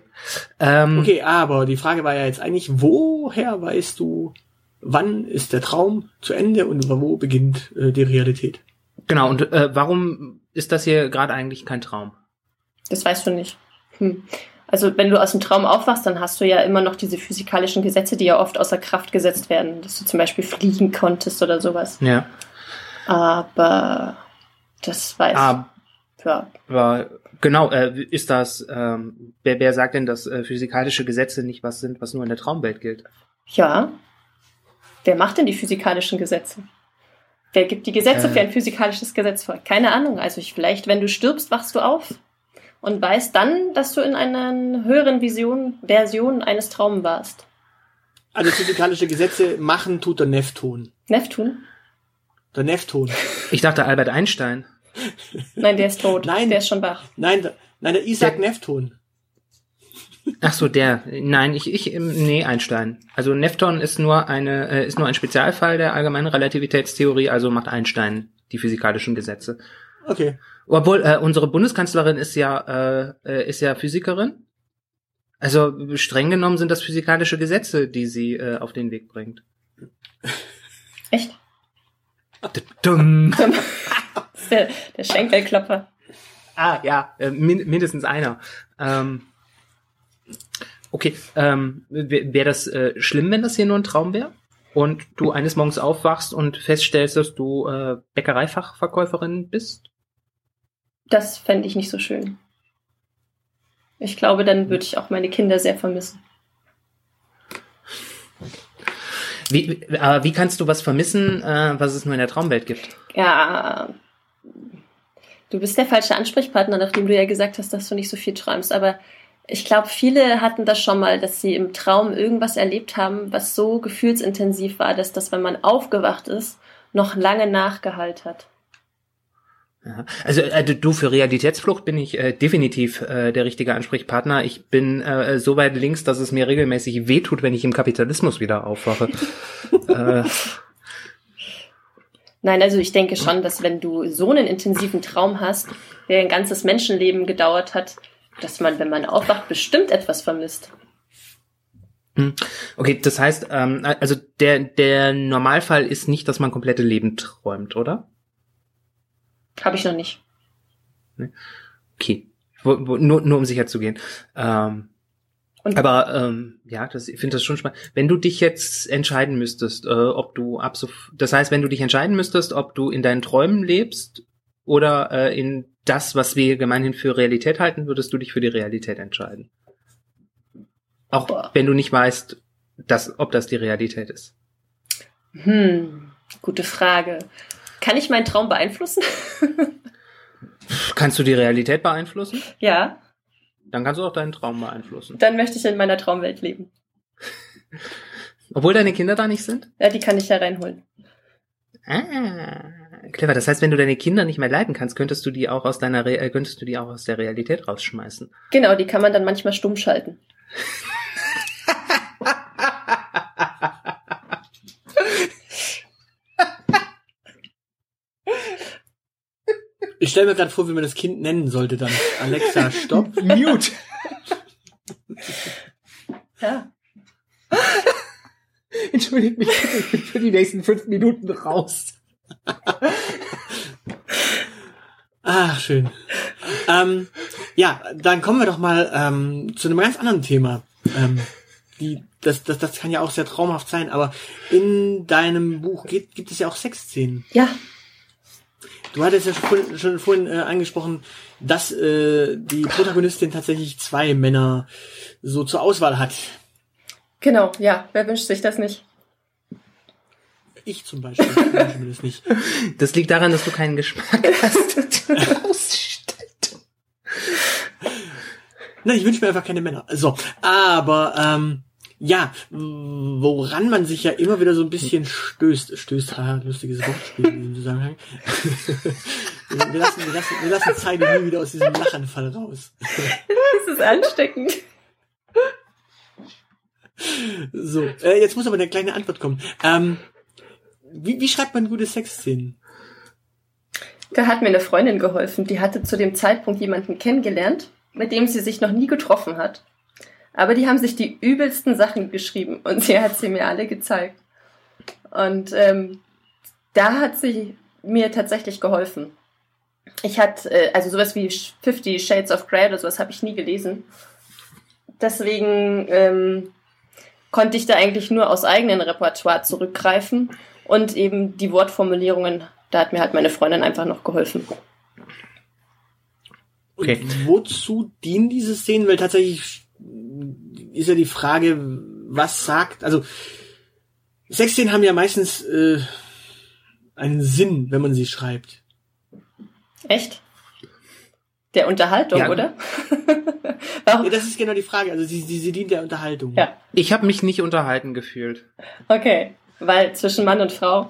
Ähm, okay, aber die Frage war ja jetzt eigentlich, woher weißt du, wann ist der Traum zu Ende und wo beginnt äh, die Realität? Genau, und äh, warum ist das hier gerade eigentlich kein Traum? Das weißt du nicht. Hm. Also wenn du aus dem Traum aufwachst, dann hast du ja immer noch diese physikalischen Gesetze, die ja oft außer Kraft gesetzt werden, dass du zum Beispiel fliegen konntest oder sowas. Ja. Aber das weiß Ah, ja. aber genau, äh, ist das, ähm, wer, wer sagt denn, dass äh, physikalische Gesetze nicht was sind, was nur in der Traumwelt gilt? Ja. Wer macht denn die physikalischen Gesetze? Wer gibt die Gesetze Äh. für ein physikalisches Gesetz vor? Keine Ahnung. Also ich, vielleicht, wenn du stirbst, wachst du auf und weißt dann, dass du in einer höheren Vision, Version eines Traums warst. Also physikalische Gesetze machen tut der Neptun. Neptun? Der Neptun. Ich dachte Albert Einstein. Nein, der ist tot. Nein. Der ist schon wach. Nein, der, nein, der Isaac Der- Neptun. Ach so, der. Nein, ich, ich, ähm, nee, Einstein. Also Neptun ist nur eine, äh, ist nur ein Spezialfall der allgemeinen Relativitätstheorie, also macht Einstein die physikalischen Gesetze. Okay. Obwohl, äh, unsere Bundeskanzlerin ist ja, äh, äh, ist ja Physikerin. Also streng genommen sind das physikalische Gesetze, die sie äh, auf den Weg bringt. Echt? Dumm. Der, der Schenkelklopper. Ah, ja, äh, min mindestens einer. Ähm, okay, ähm, wäre wär das äh, schlimm, wenn das hier nur ein Traum wäre? Und du eines Morgens aufwachst und feststellst, dass du äh, Bäckereifachverkäuferin bist? Das fände ich nicht so schön. Ich glaube, dann würde ich auch meine Kinder sehr vermissen. Wie, wie- aber wie kannst du was vermissen, äh, was es nur in der Traumwelt gibt? Ja, du bist der falsche Ansprechpartner, nachdem du ja gesagt hast, dass du nicht so viel träumst. Aber ich glaube, viele hatten das schon mal, dass sie im Traum irgendwas erlebt haben, was so gefühlsintensiv war, dass das, wenn man aufgewacht ist, noch lange nachgehalt hat. Also äh, du für Realitätsflucht bin ich äh, definitiv äh, der richtige Ansprechpartner. Ich bin äh, so weit links, dass es mir regelmäßig wehtut, wenn ich im Kapitalismus wieder aufwache. äh, Nein, also ich denke schon, dass wenn du so einen intensiven Traum hast, der ein ganzes Menschenleben gedauert hat, dass man, wenn man aufwacht, bestimmt etwas vermisst. okay, das heißt, ähm, also der der Normalfall ist nicht, dass man komplette Leben träumt, oder? Habe ich noch nicht. Okay, wo, wo, nur nur um sicher zu gehen. Ähm, Und Aber ähm, ja, das, ich finde das schon spannend. Wenn du dich jetzt entscheiden müsstest, äh, ob du ab so, das heißt, wenn du dich entscheiden müsstest, ob du in deinen Träumen lebst oder äh, in das, was wir gemeinhin für Realität halten, würdest du dich für die Realität entscheiden. Auch Boah. wenn du nicht weißt, dass, ob das die Realität ist. Hm, gute Frage. Kann ich meinen Traum beeinflussen? Kannst du die Realität beeinflussen? ja, Dann kannst du auch deinen Traum beeinflussen. dann möchte ich in meiner Traumwelt leben. Obwohl deine Kinder da nicht sind? Ja, die kann ich da reinholen. Ah, clever. Das heißt, wenn du deine Kinder nicht mehr leiden kannst, könntest du die auch aus deiner, Re äh, könntest du die auch aus der Realität rausschmeißen. Genau, die kann man dann manchmal stumm schalten. Ich stelle mir gerade vor, wie man das Kind nennen sollte dann. Alexa, stopp. Mute. Ja. Entschuldigt mich, bitte, ich bin für die nächsten fünf Minuten raus. Ach, schön. Ähm, ja, dann kommen wir doch mal ähm, zu einem ganz anderen Thema. Ähm, die, das, das, das kann ja auch sehr traumhaft sein, aber in deinem Buch gibt, gibt es ja auch Sexszenen. Ja, Du hattest ja schon, vorhin- schon vorhin äh, angesprochen, dass äh, die Protagonistin tatsächlich zwei Männer so zur Auswahl hat. genau, ja. Wer wünscht sich das nicht? Ich zum Beispiel. Ich wünsche mir das nicht. Das liegt daran, dass du keinen Geschmack hast. Nein, ich wünsche mir einfach keine Männer. So, aber ähm, ja, woran man sich ja immer wieder so ein bisschen stößt, stößt, haha, lustiges Wortspiel in diesem Zusammenhang. wir, lassen, wir, lassen, wir lassen Zeile nie wieder aus diesem Lachanfall raus. Das ist ansteckend. So, äh, jetzt muss aber eine kleine Antwort kommen. Ähm, wie, wie schreibt man gute Sexszenen? Da hat mir eine Freundin geholfen. Die hatte zu dem Zeitpunkt jemanden kennengelernt, mit dem sie sich noch nie getroffen hat. Aber die haben sich die übelsten Sachen geschrieben und sie hat sie mir alle gezeigt. Und ähm, da hat sie mir tatsächlich geholfen. Ich hatte, äh, also sowas wie Fifty Shades of Grey oder sowas habe ich nie gelesen. Deswegen ähm, konnte ich da eigentlich nur aus eigenem Repertoire zurückgreifen und eben die Wortformulierungen da hat mir halt meine Freundin einfach noch geholfen. Okay. Und wozu dienen diese Szenen? Weil tatsächlich ist ja die Frage, was sagt, also Sexszenen haben ja meistens äh, einen Sinn, wenn man sie schreibt. Echt? Der Unterhaltung, ja. oder? Warum? Ja, das ist genau die Frage. Also sie, sie, sie dient der Unterhaltung. Ja. Ich habe mich nicht unterhalten gefühlt. Okay, weil zwischen Mann und Frau.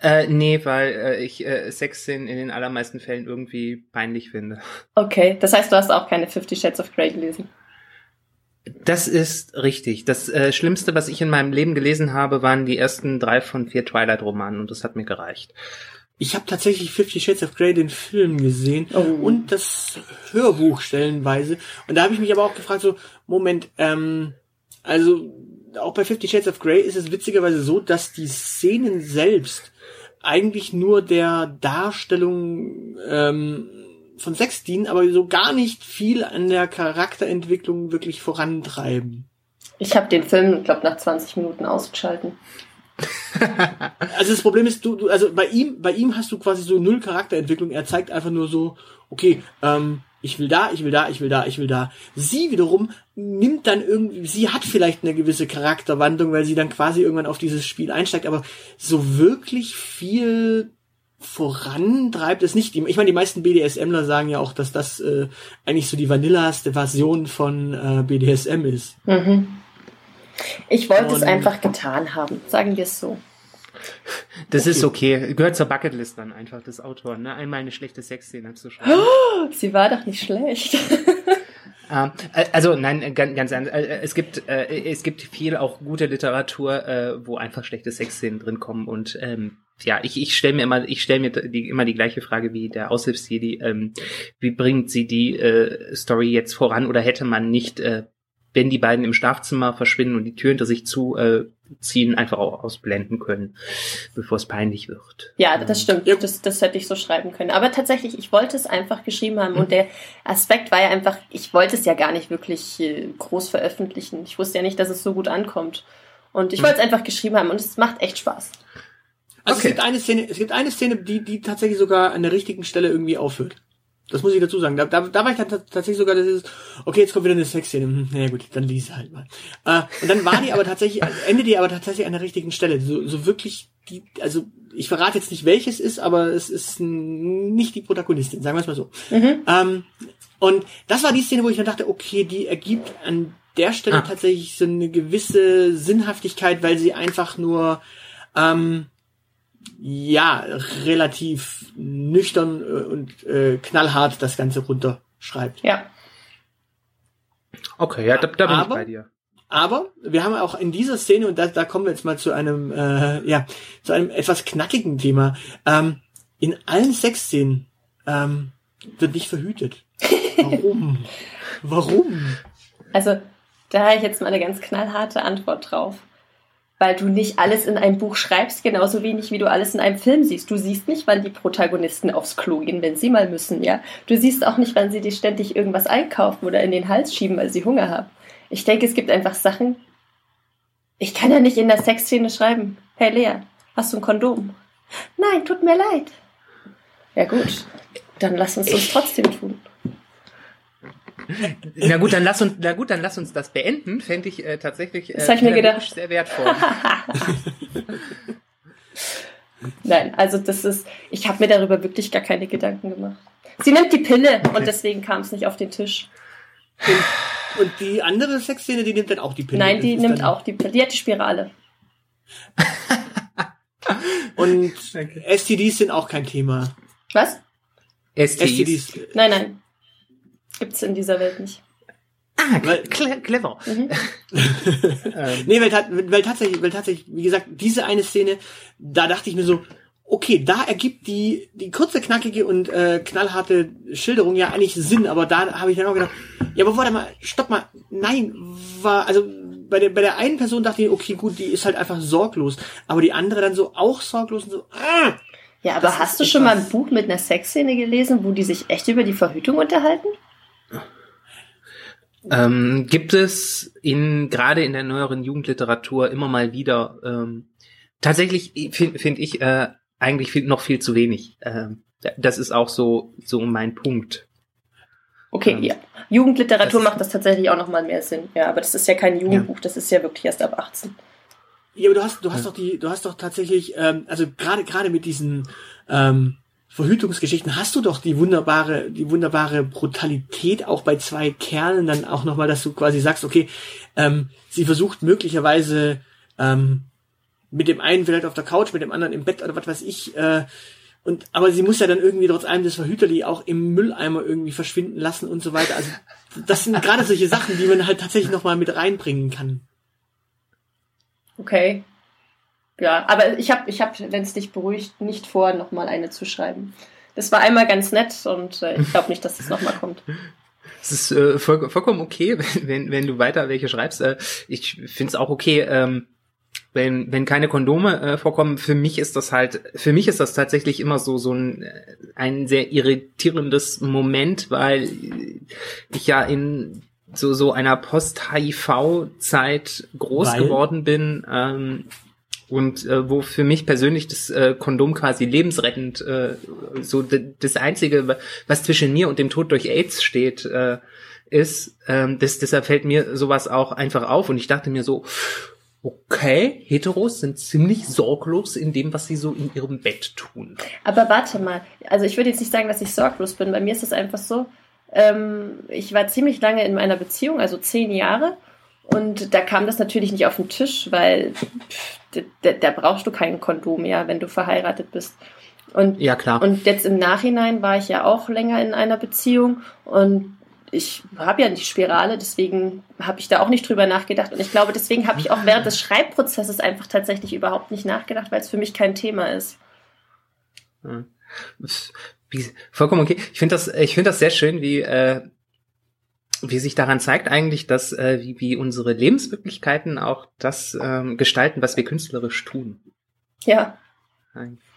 Äh, nee, weil äh, ich äh, Sexszenen in den allermeisten Fällen irgendwie peinlich finde. Okay, das heißt, du hast auch keine Fifty Shades of Grey gelesen. Das ist richtig. Das äh, Schlimmste, was ich in meinem Leben gelesen habe, waren die ersten drei von vier Twilight-Romanen und das hat mir gereicht. Ich habe tatsächlich Fifty Shades of Grey den Film gesehen oh. und das Hörbuch stellenweise. Und da habe ich mich aber auch gefragt, so, Moment, ähm, also auch bei Fifty Shades of Grey ist es witzigerweise so, dass die Szenen selbst eigentlich nur der Darstellung ähm, von Sex dienen, aber so gar nicht viel an der Charakterentwicklung wirklich vorantreiben. Ich habe den Film, glaube nach 20 Minuten ausgeschalten. also das Problem ist, du, du, also bei ihm, bei ihm hast du quasi so null Charakterentwicklung. Er zeigt einfach nur so, okay, ähm, ich will da, ich will da, ich will da, ich will da. Sie wiederum nimmt dann irgendwie, sie hat vielleicht eine gewisse Charakterwandlung, weil sie dann quasi irgendwann auf dieses Spiel einsteigt, aber so wirklich viel vorantreibt es nicht. Ich meine, die meisten BDSMler sagen ja auch, dass das äh, eigentlich so die vanillaste Version von äh, BDSM ist. Mhm. Ich wollte es einfach getan haben, sagen wir es so. Das okay. ist okay. Gehört zur Bucketlist dann einfach des Autors, ne? Einmal eine schlechte Sexszene zu schreiben. Oh, sie war doch nicht schlecht. Ähm, äh, also nein, ganz, ganz ernst. Äh, es gibt äh, es gibt viel auch gute Literatur, äh, wo einfach schlechte Sexszenen drin kommen und ähm, ja, ich, ich stelle mir immer, ich stelle mir die, immer die gleiche Frage wie der Aushilfsjedi. Ähm, wie bringt sie die äh, Story jetzt voran oder hätte man nicht äh, wenn die beiden im Schlafzimmer verschwinden und die Tür hinter sich zu äh, ziehen, einfach auch ausblenden können, bevor es peinlich wird. Ja, das stimmt. Ja. Das, das hätte ich so schreiben können. Aber tatsächlich, ich wollte es einfach geschrieben haben. Mhm. Und der Aspekt war ja einfach, ich wollte es ja gar nicht wirklich äh, groß veröffentlichen. Ich wusste ja nicht, dass es so gut ankommt. Und ich mhm. wollte es einfach geschrieben haben und es macht echt Spaß. Also okay. es gibt eine Szene, es gibt eine Szene, die, die tatsächlich sogar an der richtigen Stelle irgendwie aufhört. Das muss ich dazu sagen. Da, da, da war ich dann tatsächlich sogar, das ist, okay, jetzt kommt wieder eine Sexszene. Hm, na ja, gut, dann lies halt mal. Äh, und dann war die aber tatsächlich, endet die aber tatsächlich an der richtigen Stelle. So, so wirklich, die, also ich verrate jetzt nicht welches ist, aber es ist nicht die Protagonistin, sagen wir es mal so. Mhm. Ähm, und das war die Szene, wo ich dann dachte, okay, die ergibt an der Stelle ah. tatsächlich so eine gewisse Sinnhaftigkeit, weil sie einfach nur ähm, ja, relativ nüchtern äh, und äh, knallhart das Ganze runterschreibt. Ja. Okay, ja, da, da bin aber, ich bei dir. Aber wir haben auch in dieser Szene, und da, da kommen wir jetzt mal zu einem, äh, ja, zu einem etwas knackigen Thema. Ähm, in allen Sexszenen ähm, wird nicht verhütet. Warum? Warum? Also, da habe ich jetzt mal eine ganz knallharte Antwort drauf weil du nicht alles in einem Buch schreibst, genauso wenig wie du alles in einem Film siehst. Du siehst nicht, wann die Protagonisten aufs Klo gehen, wenn sie mal müssen, ja. Du siehst auch nicht, wann sie dir ständig irgendwas einkaufen oder in den Hals schieben, weil sie Hunger haben. Ich denke, es gibt einfach Sachen. Ich kann ja nicht in der Sexszene schreiben. Hey Lea, hast du ein Kondom? Nein, tut mir leid. Ja gut, dann lass uns das trotzdem tun. Na gut, dann lass uns, na gut, dann lass uns das beenden. Fände ich äh, tatsächlich äh, ich mir gedacht. sehr wertvoll. Nein, also das ist, ich habe mir darüber wirklich gar keine Gedanken gemacht. Sie nimmt die Pille und deswegen kam es nicht auf den Tisch. Und, und die andere Sexszene, die nimmt dann auch die Pille. Nein, die nimmt auch die Pille. Die hat die Spirale. und okay. STDs sind auch kein Thema. Was? STDs. STDs. Nein, nein. Gibt's in dieser Welt nicht. Ah, weil, clever. Mhm. Ähm. nee, weil, weil, tatsächlich, weil tatsächlich, wie gesagt, diese eine Szene, da dachte ich mir so, okay, da ergibt die, die kurze, knackige und äh, knallharte Schilderung ja eigentlich Sinn, aber da habe ich dann auch gedacht, ja, aber warte mal, stopp mal, nein, war, also bei der, bei der einen Person dachte ich, okay, gut, die ist halt einfach sorglos, aber die andere dann so auch sorglos und so, ah, Ja, aber hast du schon mal ein Buch mit einer Sexszene gelesen, wo die sich echt über die Verhütung unterhalten? Ähm, gibt es in gerade in der neueren Jugendliteratur immer mal wieder ähm, tatsächlich finde find ich äh, eigentlich viel, noch viel zu wenig. Ähm, das ist auch so, so mein Punkt. Okay, ähm, ja. Jugendliteratur das macht das tatsächlich auch nochmal mehr Sinn. Ja, aber das ist ja kein Jugendbuch, ja. das ist ja wirklich erst ab 18. Ja, aber du hast, du hast ja. doch die, du hast doch tatsächlich, ähm, also gerade gerade mit diesen ähm, Verhütungsgeschichten hast du doch die wunderbare, die wunderbare Brutalität auch bei zwei Kerlen dann auch nochmal, dass du quasi sagst, okay, ähm, sie versucht möglicherweise ähm, mit dem einen vielleicht auf der Couch, mit dem anderen im Bett oder was weiß ich, äh, und, aber sie muss ja dann irgendwie trotz allem das Verhüterli auch im Mülleimer irgendwie verschwinden lassen und so weiter. Also, das sind gerade solche Sachen, die man halt tatsächlich nochmal mit reinbringen kann. Okay. Ja, aber ich habe, ich hab, wenn es dich beruhigt, nicht vor, nochmal eine zu schreiben. Das war einmal ganz nett und äh, ich glaube nicht, dass das nochmal kommt. Es ist äh, voll, vollkommen okay, wenn, wenn, wenn du weiter welche schreibst. Äh, ich finde es auch okay, ähm, wenn, wenn keine Kondome äh, vorkommen, für mich ist das halt, für mich ist das tatsächlich immer so, so ein, äh, ein sehr irritierendes Moment, weil ich ja in so, so einer Post-HIV-Zeit groß weil? geworden bin, ähm, und äh, wo für mich persönlich das äh, Kondom quasi lebensrettend äh, so das einzige was zwischen mir und dem Tod durch AIDS steht äh, ist ähm, das, deshalb fällt mir sowas auch einfach auf und ich dachte mir so okay, Heteros sind ziemlich sorglos in dem, was sie so in ihrem Bett tun. Aber warte mal, also ich würde jetzt nicht sagen, dass ich sorglos bin. Bei mir ist es einfach so, ähm, ich war ziemlich lange in meiner Beziehung, also zehn Jahre. Und da kam das natürlich nicht auf den Tisch, weil da, da brauchst du kein Kondom mehr, wenn du verheiratet bist. Und, ja, klar. Und jetzt im Nachhinein war ich ja auch länger in einer Beziehung und ich habe ja die Spirale, deswegen habe ich da auch nicht drüber nachgedacht. Und ich glaube, deswegen habe ich auch während des Schreibprozesses einfach tatsächlich überhaupt nicht nachgedacht, weil es für mich kein Thema ist. Vollkommen okay. Ich finde das, ich finde das sehr schön, wie, äh, wie sich daran zeigt eigentlich, dass äh, wie, wie unsere Lebenswirklichkeiten auch das ähm, gestalten, was wir künstlerisch tun. Ja. Eigentlich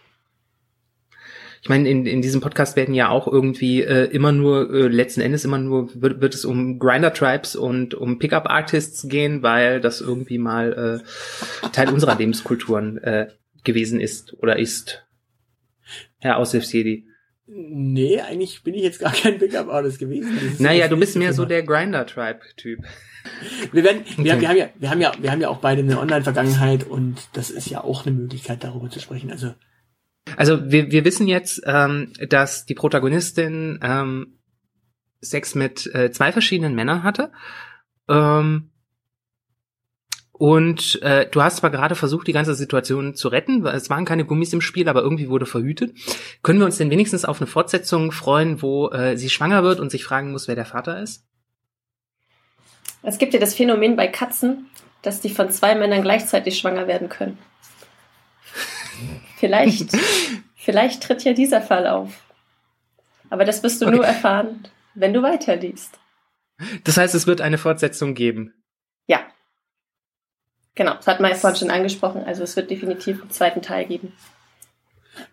ich meine, in, in diesem Podcast werden ja auch irgendwie äh, immer nur, äh, letzten Endes immer nur, wird, wird es um Grinder Tribes und um Pickup Artists gehen, weil das irgendwie mal äh, Teil unserer Lebenskulturen äh, gewesen ist oder ist. Herr Aushilfsjedi. Nee, eigentlich bin ich jetzt gar kein Pickup Artist gewesen. Naja, du bist mehr so der Grinder Tribe Typ. Wir werden, wir, okay. wir haben ja, wir haben ja, wir haben ja auch beide eine Online-Vergangenheit und das ist ja auch eine Möglichkeit, darüber zu sprechen. Also also wir, wir wissen jetzt, ähm, dass die Protagonistin ähm, Sex mit äh, zwei verschiedenen Männern hatte. Ähm, und äh, du hast zwar gerade versucht, die ganze Situation zu retten, es waren keine Gummis im Spiel, aber irgendwie wurde verhütet. Können wir uns denn wenigstens auf eine Fortsetzung freuen, wo äh, sie schwanger wird und sich fragen muss, wer der Vater ist? Es gibt ja das Phänomen bei Katzen, dass die von zwei Männern gleichzeitig schwanger werden können. Vielleicht, vielleicht tritt ja dieser Fall auf. Aber das wirst du okay. nur erfahren, wenn du weiterliest. Das heißt, es wird eine Fortsetzung geben. Genau, das hat man ja vorhin schon angesprochen. Also es wird definitiv einen zweiten Teil geben.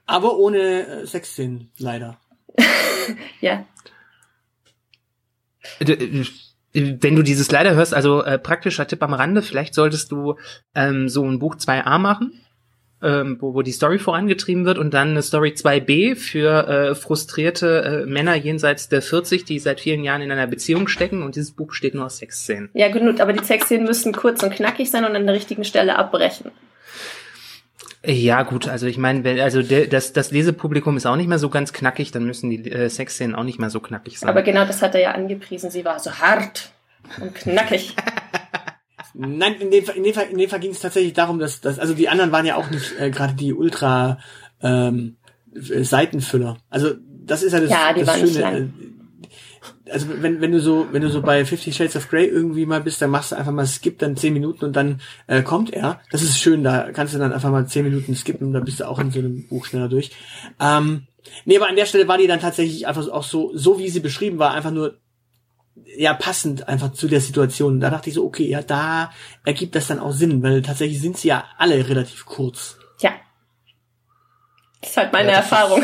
Aber ohne äh, Sexszenen, leider. ja. Äh, wenn du dieses leider hörst, also äh, praktischer Tipp am Rande, vielleicht solltest du ähm, so ein Buch 2a machen ähm, wo, wo die Story vorangetrieben wird und dann eine Story 2b für äh, frustrierte äh, Männer jenseits der 40, die seit vielen Jahren in einer Beziehung stecken und dieses Buch besteht nur aus Sexszenen. Ja, gut, aber die Sexszenen müssen kurz und knackig sein und an der richtigen Stelle abbrechen. Ja, gut, also ich meine, also der, das, das Lesepublikum ist auch nicht mehr so ganz knackig, dann müssen die äh, Sexszenen auch nicht mehr so knackig sein. Aber genau das hat er ja angepriesen, sie war so hart und knackig. Nein, in dem, in dem Fall, in dem Fall ging es tatsächlich darum, dass, dass, also die anderen waren ja auch nicht äh, gerade die Ultra ähm, Seitenfüller. Also das ist ja das, ja, die das Schöne. Äh, also wenn, wenn du so, wenn du so bei Fifty Shades of Grey irgendwie mal bist, dann machst du einfach mal Skip, dann zehn Minuten und dann äh, kommt er. Das ist schön, da kannst du dann einfach mal zehn Minuten skippen und dann bist du auch in so einem Buch schneller durch. Ähm, nee, aber an der Stelle war die dann tatsächlich einfach auch so, so wie sie beschrieben war, einfach nur ja passend einfach zu der Situation. Da dachte ich so, okay, ja, da ergibt das dann auch Sinn, weil tatsächlich sind sie ja alle relativ kurz. Ja. Das ist halt meine ja, Erfahrung.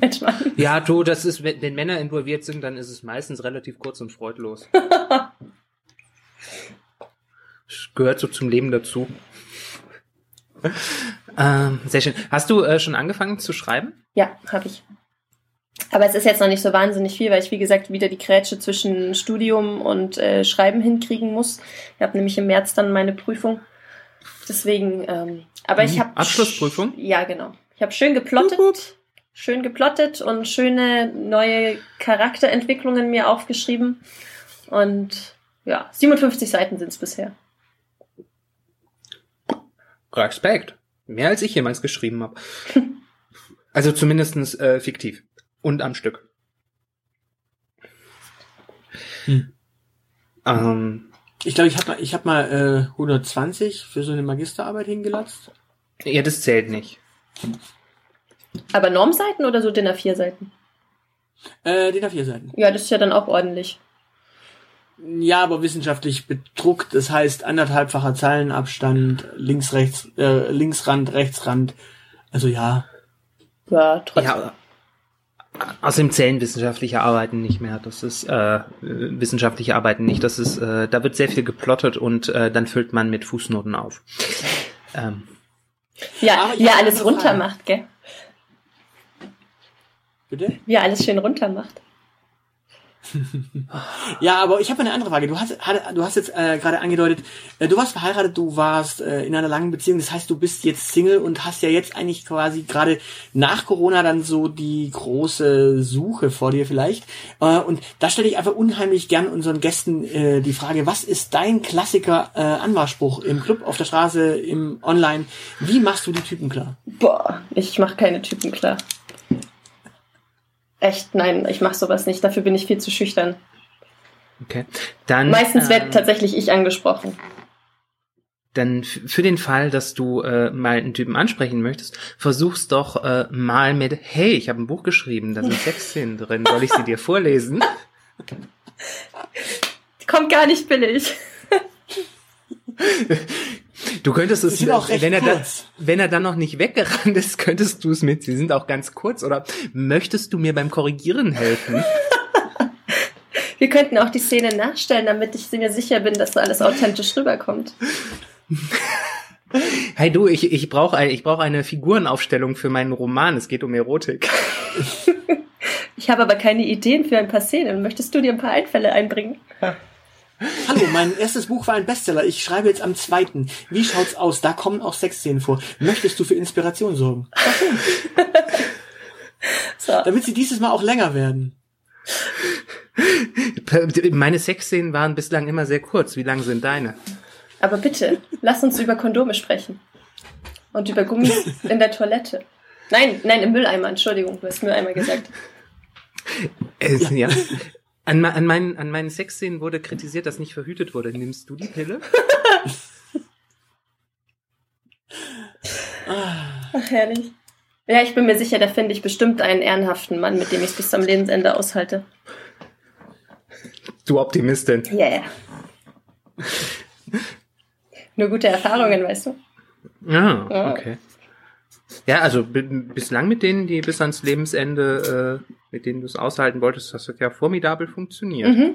ja, du, das ist, wenn, wenn, Männer involviert sind, dann ist es meistens relativ kurz und freudlos. das gehört so zum Leben dazu. Ähm, sehr schön. Hast du äh, schon angefangen zu schreiben? Ja, habe ich. Aber es ist jetzt noch nicht so wahnsinnig viel, weil ich, wie gesagt, wieder die Grätsche zwischen Studium und äh, Schreiben hinkriegen muss. Ich habe nämlich im März dann meine Prüfung. Deswegen, ähm, aber ich Mhm. habe... Abschlussprüfung? Ja, genau. Ich habe schön geplottet, wup. schön geplottet und schöne neue Charakterentwicklungen mir aufgeschrieben. Und ja, 57 Seiten sind es bisher. Respekt. Mehr als ich jemals geschrieben habe. also zumindestens äh, fiktiv. Und am Stück. Hm. Ähm, Ich glaube, ich habe mal, ich hab mal äh, 120 für so eine Magisterarbeit hingelatzt. ja, das zählt nicht. Aber Normseiten oder so DIN A4-Seiten? Äh, den vier Seiten. Ja, das ist ja dann auch ordentlich. Ja, aber wissenschaftlich bedruckt. Das heißt anderthalbfacher Zeilenabstand, links, rechts, äh, Linksrand, Rechtsrand. Also ja. Ja, trotzdem. Ja, außerdem zählen wissenschaftliche Arbeiten nicht mehr. Das ist äh, wissenschaftliche Arbeiten nicht. Das ist, äh, da wird sehr viel geplottet und äh, dann füllt man mit Fußnoten auf. Ähm, Ja, er hab alles runter macht, gell? Bitte? Wie er alles schön runter macht. Ja, aber ich habe eine andere Frage. Du hast, du hast jetzt äh, gerade angedeutet, äh, du warst verheiratet, du warst äh, in einer langen Beziehung. Das heißt, du bist jetzt Single und hast ja jetzt eigentlich quasi gerade nach Corona dann so die große Suche vor dir vielleicht. Äh, und da stelle ich einfach unheimlich gern unseren Gästen äh, die Frage: Was ist dein Klassiker äh, Anmachspruch im Club, auf der Straße, im Online? Wie machst du die Typen klar? Boah, ich mache keine Typen klar. Echt, nein, ich mache sowas nicht. Dafür bin ich viel zu schüchtern. okay. Dann, Meistens werde ähm, tatsächlich ich angesprochen. Dann für den Fall, dass du äh, mal einen Typen ansprechen möchtest, versuch's doch äh, mal mit, hey, ich habe ein Buch geschrieben, da sind Sexszenen drin, soll ich sie dir vorlesen? Kommt gar nicht billig. Du könntest es, wenn er, da, kurz. wenn er dann noch nicht weggerannt ist, könntest du es mit, sie sind auch ganz kurz, oder möchtest du mir beim Korrigieren helfen? Wir könnten auch die Szene nachstellen, damit ich mir sicher bin, dass so alles authentisch rüberkommt. Hey du, ich, ich brauche ein, ich brauch eine Figurenaufstellung für meinen Roman, es geht um Erotik. Ich habe aber keine Ideen für ein paar Szenen. Möchtest du dir ein paar Einfälle einbringen? Hallo, mein erstes Buch war ein Bestseller. Ich schreibe jetzt am zweiten. Wie schaut's aus? Da kommen auch Sexszenen vor. Möchtest du für Inspiration sorgen? So. Damit sie dieses Mal auch länger werden. Meine Sexszenen waren bislang immer sehr kurz. Wie lang sind deine? Aber bitte, lass uns über Kondome sprechen. Und über Gummis in der Toilette. Nein, nein, im Mülleimer, Entschuldigung, du hast Mülleimer gesagt. Äh, ja. An, an, meinen, an meinen Sexszenen wurde kritisiert, dass nicht verhütet wurde. Nimmst du die Pille? Ach, herrlich. Ja, ich bin mir sicher, da finde ich bestimmt einen ehrenhaften Mann, mit dem ich es bis zum Lebensende aushalte. Du Optimistin. Ja, ja. Nur gute Erfahrungen, weißt du? Ah, Ja. okay. Ja, also bi- bislang mit denen, die bis ans Lebensende, äh, mit denen du es aushalten wolltest, das hat ja formidabel funktioniert. Mhm.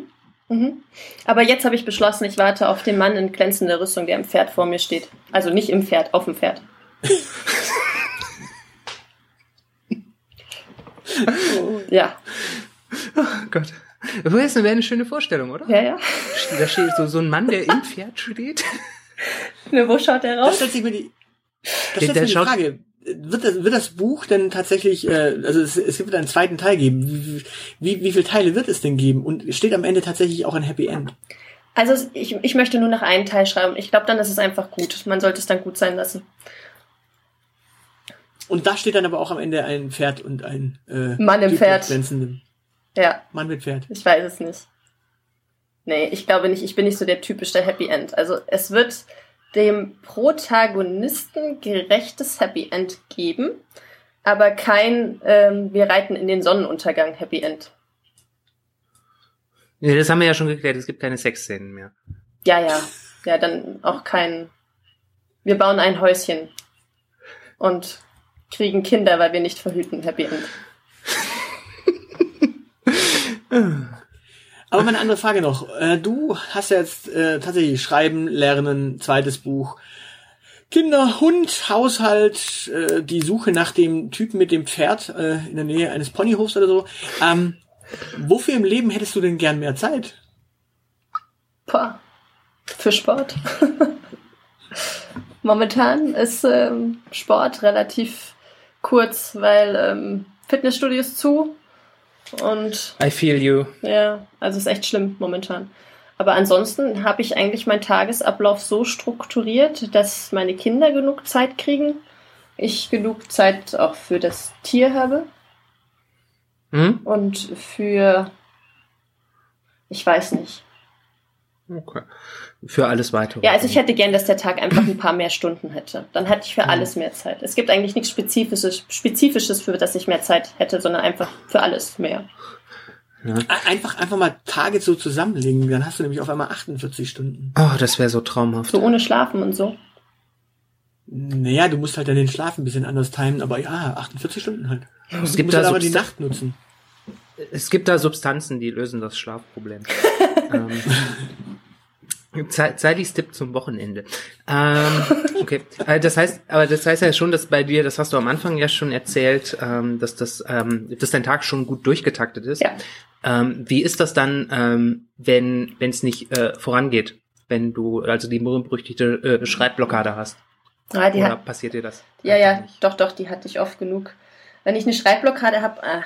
Mhm. Aber jetzt habe ich beschlossen, ich warte auf den Mann in glänzender Rüstung, der im Pferd vor mir steht. Also nicht im Pferd, auf dem Pferd. ja, Oh Gott. Das wäre eine schöne Vorstellung, oder? ja, ja. Da steht so, so ein Mann, der im Pferd steht. Nur wo schaut der raus? stellt sich mir die, da Der- stellt der mir die schaut- Frage, wird das, wird das Buch denn tatsächlich, äh, also es, es wird einen zweiten Teil geben. Wie, wie, wie viele Teile wird es denn geben? Und steht am Ende tatsächlich auch ein Happy End? Also ich, ich möchte nur noch einen Teil schreiben. Ich glaube, dann ist es einfach gut. Man sollte es dann gut sein lassen. Und da steht dann aber auch am Ende ein Pferd und ein äh, Mann im Pferd. Ja, Mann mit Pferd. ich weiß es nicht. Nee, ich glaube nicht. Ich bin nicht so der typische Happy End. Also es wird dem Protagonisten gerechtes Happy End geben, aber kein ähm, wir reiten in den Sonnenuntergang Happy End. Ja, das haben wir ja schon geklärt, es gibt keine Sexszenen mehr. Ja, ja. Ja, dann auch kein wir bauen ein Häuschen und kriegen Kinder, weil wir nicht verhüten Happy End. Aber meine andere Frage noch. Äh, du hast jetzt äh, tatsächlich Schreiben, Lernen, zweites Buch. Kinder, Hund, Haushalt, äh, die Suche nach dem Typen mit dem Pferd äh, in der Nähe eines Ponyhofs oder so. Ähm, wofür im Leben hättest du denn gern mehr Zeit? Boah. Für Sport. Momentan ist ähm, Sport relativ kurz, weil ähm, Fitnessstudios zu und I feel you. ja, also ist echt schlimm momentan. Aber ansonsten habe ich eigentlich meinen Tagesablauf so strukturiert, dass meine Kinder genug Zeit kriegen, ich genug Zeit auch für das Tier habe Hm? und für ich weiß nicht. Okay. Für alles weitere. Ja, also ich hätte gern, dass der Tag einfach ein paar mehr Stunden hätte. Dann hätte ich für alles mehr Zeit. Es gibt eigentlich nichts Spezifisches, Spezifisches, für das ich mehr Zeit hätte, sondern einfach für alles mehr. Ein- Einfach, einfach mal Tage so zusammenlegen, dann hast du nämlich auf einmal 48 Stunden. Oh, das wäre so traumhaft. So ohne Schlafen und so. Naja, du musst halt dann den Schlaf ein bisschen anders timen, aber ja, 48 Stunden halt. Es Du gibt, musst da halt aber die Nacht nutzen. es gibt da Substanzen, die lösen das Schlafproblem. ähm, Ze- Zeilis Tipp zum Wochenende. Ähm, okay, äh, das heißt, aber das heißt ja schon, dass bei dir, das hast du am Anfang ja schon erzählt, ähm, dass das, ähm, dass dein Tag schon gut durchgetaktet ist. Ja. Ähm, wie ist das dann, wenn wenn es nicht äh, vorangeht, wenn du also die berühmt-berüchtigte äh, Schreibblockade hast? Ah, die Oder hat, passiert dir das? ja, ja, doch, doch, die hatte ich oft genug. Wenn ich eine Schreibblockade habe, ah,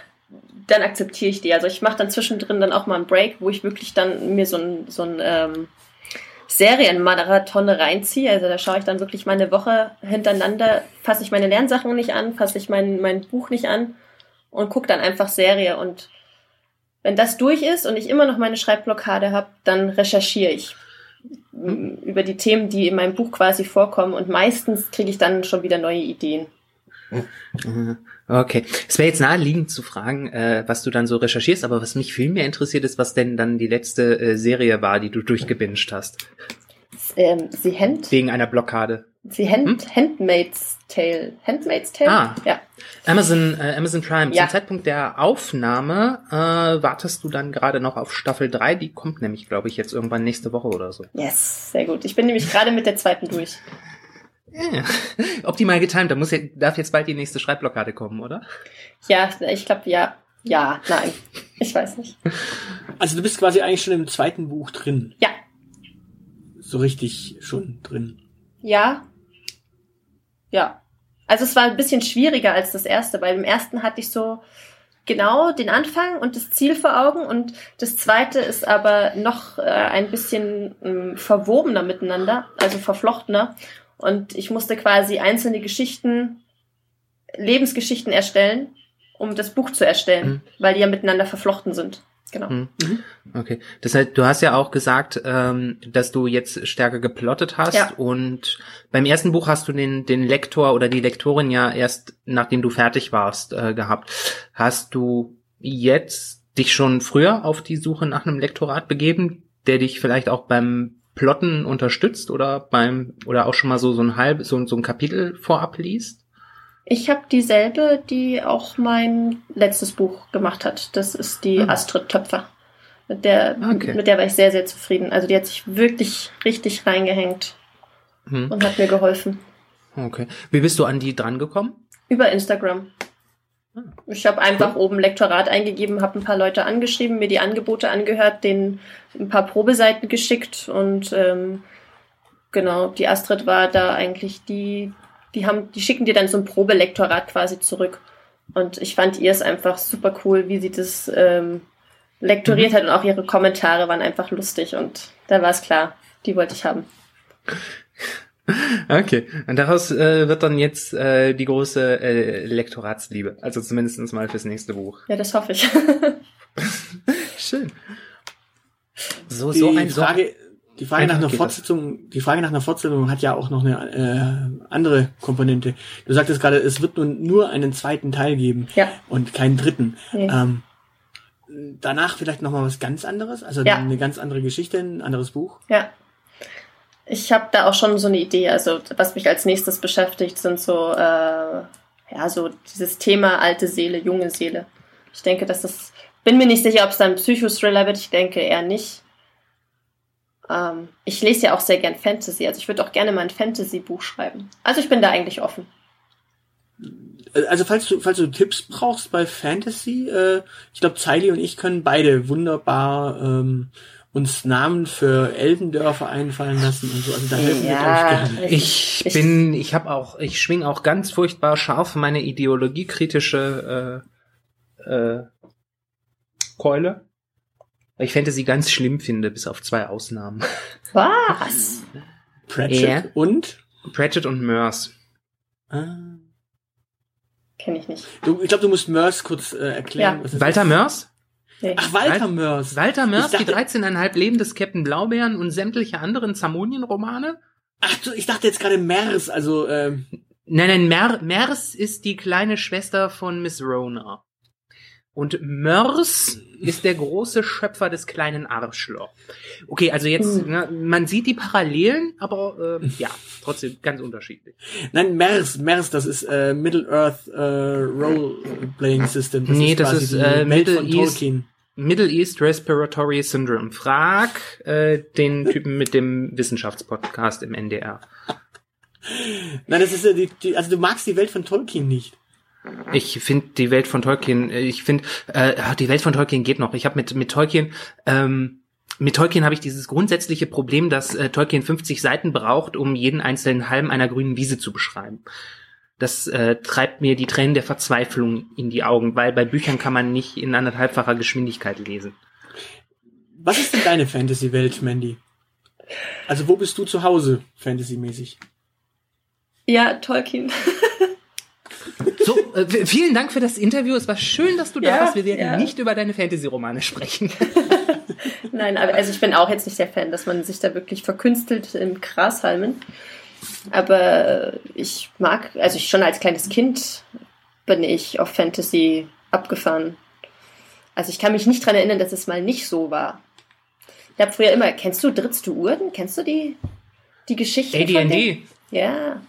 dann akzeptiere ich die. Also ich mache dann zwischendrin dann auch mal einen Break, wo ich wirklich dann mir so ein, so ein ähm, Serienmarathon reinziehe. Also da schaue ich dann wirklich mal eine Woche hintereinander, fasse ich meine Lernsachen nicht an, fasse ich mein, mein Buch nicht an und gucke dann einfach Serie. Und wenn das durch ist und ich immer noch meine Schreibblockade habe, dann recherchiere ich über die Themen, die in meinem Buch quasi vorkommen. Und meistens kriege ich dann schon wieder neue Ideen. Okay. Es wäre jetzt naheliegend zu fragen, äh, was du dann so recherchierst, aber was mich viel mehr interessiert ist, was denn dann die letzte äh, Serie war, die du durchgebinged hast. Ähm, sie Hand, Wegen einer Blockade. sie Hand, Handmaid's Tale. Handmaid's Tale? Ah. Ja. Amazon, äh, Amazon Prime. Ja. Zum Zeitpunkt der Aufnahme äh, wartest du dann gerade noch auf Staffel 3. Die kommt nämlich, glaube ich, jetzt irgendwann nächste Woche oder so. Yes, sehr gut. Ich bin nämlich gerade mit der zweiten durch. Ja. Optimal getimt. Da muss ja, darf jetzt bald die nächste Schreibblockade kommen, oder? Ja, ich glaube, ja. Ja, nein. Ich weiß nicht. Also du bist quasi eigentlich schon im zweiten Buch drin. Ja. So richtig schon drin. Ja. Ja. Also es war ein bisschen schwieriger als das erste. Bei dem ersten hatte ich so genau den Anfang und das Ziel vor Augen und das zweite ist aber noch äh, ein bisschen ähm, verwobener miteinander, also verflochtener. Und ich musste quasi einzelne Geschichten, Lebensgeschichten erstellen, um das Buch zu erstellen, Mhm. weil die ja miteinander verflochten sind. Genau. Mhm. Okay. Das heißt, du hast ja auch gesagt, ähm, dass du jetzt stärker geplottet hast Ja. und beim ersten Buch hast du den, den Lektor oder die Lektorin ja erst, nachdem du fertig warst, äh, gehabt. Hast du jetzt dich schon früher auf die Suche nach einem Lektorat begeben, der dich vielleicht auch beim Plotten unterstützt oder beim oder auch schon mal so so ein halb so, so ein Kapitel vorab liest? Ich habe dieselbe, die auch mein letztes Buch gemacht hat. Das ist die Ah. Astrid Töpfer. Mit der, Okay. mit der war ich sehr, sehr zufrieden. Also die hat sich wirklich richtig reingehängt Hm. und hat mir geholfen. Okay. Wie bist du an die dran gekommen? Über Instagram. Ah. Ich habe einfach oben Lektorat eingegeben, habe ein paar Leute angeschrieben, mir die Angebote angehört, denen ein paar Probeseiten geschickt und ähm, genau, die Astrid war da eigentlich die, die haben, die schicken dir dann so ein Probelektorat quasi zurück. Und ich fand ihr es einfach super cool, wie sie das ähm, lektoriert Mhm. hat und auch ihre Kommentare waren einfach lustig und da war es klar, die wollte ich haben. Okay, und daraus äh, wird dann jetzt äh, die große äh, Lektoratsliebe, also zumindestens mal fürs nächste Buch. Ja, das hoffe ich. Schön. So, Die so ein so Frage, die Frage nach einer das. Fortsetzung, die Frage nach einer Fortsetzung hat ja auch noch eine äh, andere Komponente. Du sagtest gerade, es wird nun nur einen zweiten Teil geben ja. und keinen dritten. Nee. Ähm, danach vielleicht noch mal was ganz anderes, also Ja. eine ganz andere Geschichte, ein anderes Buch. Ja. Ich habe da auch schon so eine Idee. Also was mich als nächstes beschäftigt, sind so äh, ja so dieses Thema alte Seele, junge Seele. Ich denke, dass das bin mir nicht sicher, ob es dann ein Psychothriller wird. Ich denke eher nicht. Ähm, ich lese ja auch sehr gern Fantasy, also ich würde auch gerne mal ein Fantasy-Buch schreiben. Also ich bin da eigentlich offen. Also falls du, falls du Tipps brauchst bei Fantasy, äh, ich glaube, Zeili und ich können beide wunderbar ähm, uns Namen für Elbendörfer einfallen lassen und so. Also da helfen wir, Ja, glaube ich, gerne. Ich Ich- bin, ich habe auch, ich schwing auch ganz furchtbar scharf meine ideologiekritische äh, äh, Keule. Weil ich Fantasy ganz schlimm finde, bis auf zwei Ausnahmen. Was? Pratchett Ja. und? Pratchett und Merce. Ah. Kenne ich nicht. Du, ich glaube, du musst Mörs kurz äh, erklären. Ja. Walter. Mörs? Nee. Ach, Walter Wal- Mörs. Walter Mörs, die dachte- 13,5 Leben des Captain Blaubeeren und sämtliche anderen Zamonien-Romane? Ach, du, ich dachte jetzt gerade Mers, also ähm, Nein, nein, Mer Mers ist die kleine Schwester von Miss Rona. Und Mörs ist der große Schöpfer des kleinen Arschloch. Okay, also jetzt, Hm. ne, man sieht die Parallelen, aber äh, ja, trotzdem ganz unterschiedlich. nein, Mers, Mers, das ist äh, Middle Earth äh, Role Playing System. Nee, das quasi ist, die äh, Welt Middle von East. Tolkien. Middle East Respiratory Syndrome. Frag äh, den Typen mit dem Wissenschaftspodcast im NDR. Nein, das ist ja die, die, also du magst die Welt von Tolkien nicht. Ich finde die Welt von Tolkien, äh, ich finde, äh, die Welt von Tolkien geht noch. Ich habe mit, mit Tolkien, ähm, mit Tolkien habe ich dieses grundsätzliche Problem, dass äh, Tolkien 50 Seiten braucht, um jeden einzelnen Halm einer grünen Wiese zu beschreiben. Das äh, treibt mir die Tränen der Verzweiflung in die Augen, weil bei Büchern kann man nicht in anderthalbfacher Geschwindigkeit lesen. Was ist denn deine Fantasy-Welt, Mandy? Also wo bist du zu Hause, Fantasy-mäßig? Ja, Tolkien. So, äh, vielen Dank für das Interview. Es war schön, dass du da Ja, warst. Wir werden ja. nicht über deine Fantasy-Romane sprechen. Nein, aber also ich bin auch jetzt nicht der Fan, dass man sich da wirklich verkünstelt im Gras halmen. Aber ich mag, also ich schon als kleines Kind bin ich auf Fantasy abgefahren. Also ich kann mich nicht dran erinnern, dass es mal nicht so war. Ich habe früher immer, kennst du Drittst du Urden? Kennst du die, die Geschichte? AD&D, Ja,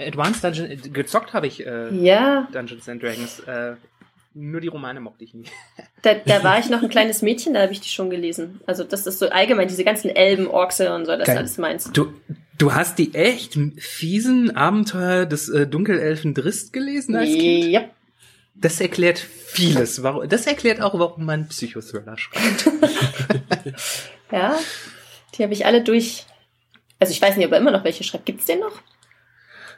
Advanced Dungeon, äh, gezockt habe ich äh, ja. Dungeons and Dragons. Äh, nur die Romane mochte ich nicht. Da, da war ich noch ein kleines Mädchen, da habe ich die schon gelesen. Also das ist so allgemein, diese ganzen Elben, Orkse und so, das ist Geil. alles meins. Du, du hast die echt fiesen Abenteuer des äh, Dunkelelfen Drist gelesen als Kind? Ja. Das erklärt vieles. Warum, das erklärt auch, warum man Psychothriller schreibt. Ja, die habe ich alle durch. Also ich weiß nicht, ob er immer noch welche schreibt. Gibt's den noch?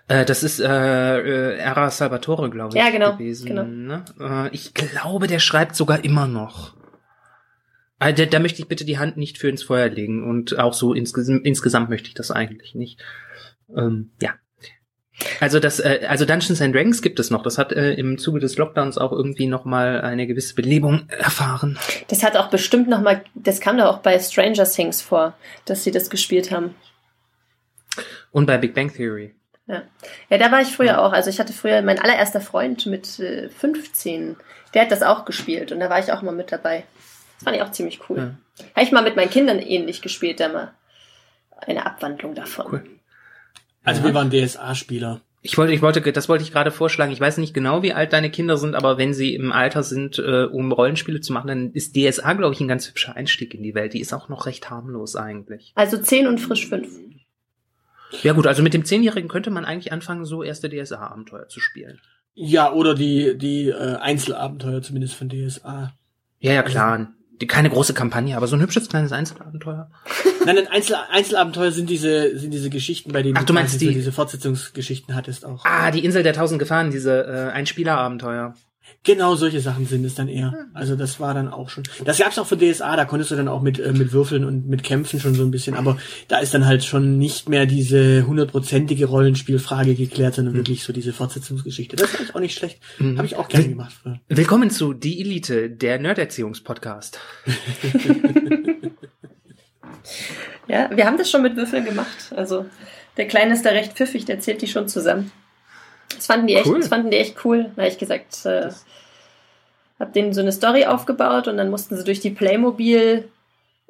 Äh, das ist äh, äh, Era Salvatore, glaube ich, Ja, genau, gewesen. genau. Ne? Äh, ich glaube, der schreibt sogar immer noch. Äh, da, da möchte ich bitte die Hand nicht für ins Feuer legen und auch so insges insgesamt möchte ich das eigentlich nicht. Ähm, ja. Also das, äh, also Dungeons and Dragons gibt es noch. Das hat äh, im Zuge des Lockdowns auch irgendwie noch mal eine gewisse Belebung erfahren. Das hat auch bestimmt noch mal. Das kam da auch bei Stranger Things vor, dass sie das gespielt haben. Und bei Big Bang Theory. Ja, ja da war ich früher auch. Also ich hatte früher mein allererster Freund mit äh, 15. Der hat das auch gespielt und da war ich auch mal mit dabei. Das fand ich auch ziemlich cool. Ja. Habe ich mal mit meinen Kindern ähnlich gespielt, da mal eine Abwandlung davon. Cool. Also Ja. wir waren DSA-Spieler. Ich wollte, ich wollte, das wollte ich gerade vorschlagen. Ich weiß nicht genau, wie alt deine Kinder sind, aber wenn sie im Alter sind, äh, um Rollenspiele zu machen, dann ist DSA, glaube ich, ein ganz hübscher Einstieg in die Welt. Die ist auch noch recht harmlos eigentlich. Also 10 und frisch 5. Ja gut, also mit dem Zehnjährigen könnte man eigentlich anfangen, so erste DSA-Abenteuer zu spielen. Ja, oder die, die äh, Einzelabenteuer zumindest von DSA. Ja, ja, klar. Die, keine große Kampagne, aber so ein hübsches kleines Einzelabenteuer. Nein, nein, Einzel Einzelabenteuer sind diese, sind diese Geschichten, bei denen Ach, du meinst so die- diese Fortsetzungsgeschichten hattest auch. Ah, die Insel der tausend Gefahren, diese äh, Einspielerabenteuer. Genau solche Sachen sind es dann eher. Also das war dann auch schon. Das gab's auch für DSA, da konntest du dann auch mit, äh, mit Würfeln und mit Kämpfen schon so ein bisschen, aber da ist dann halt schon nicht mehr diese hundertprozentige Rollenspielfrage geklärt, sondern wirklich so diese Fortsetzungsgeschichte. Das ist auch nicht schlecht. Mhm. Habe ich auch gerne gemacht früher. Willkommen zu Die Elite, der Nerderziehungspodcast. Ja, wir haben das schon mit Würfeln gemacht. Also der Kleine ist da recht pfiffig, der zählt die schon zusammen. Das fanden die echt, Cool. das fanden die echt cool. Da habe ich gesagt, äh, hab denen so eine Story aufgebaut und dann mussten sie durch die Playmobil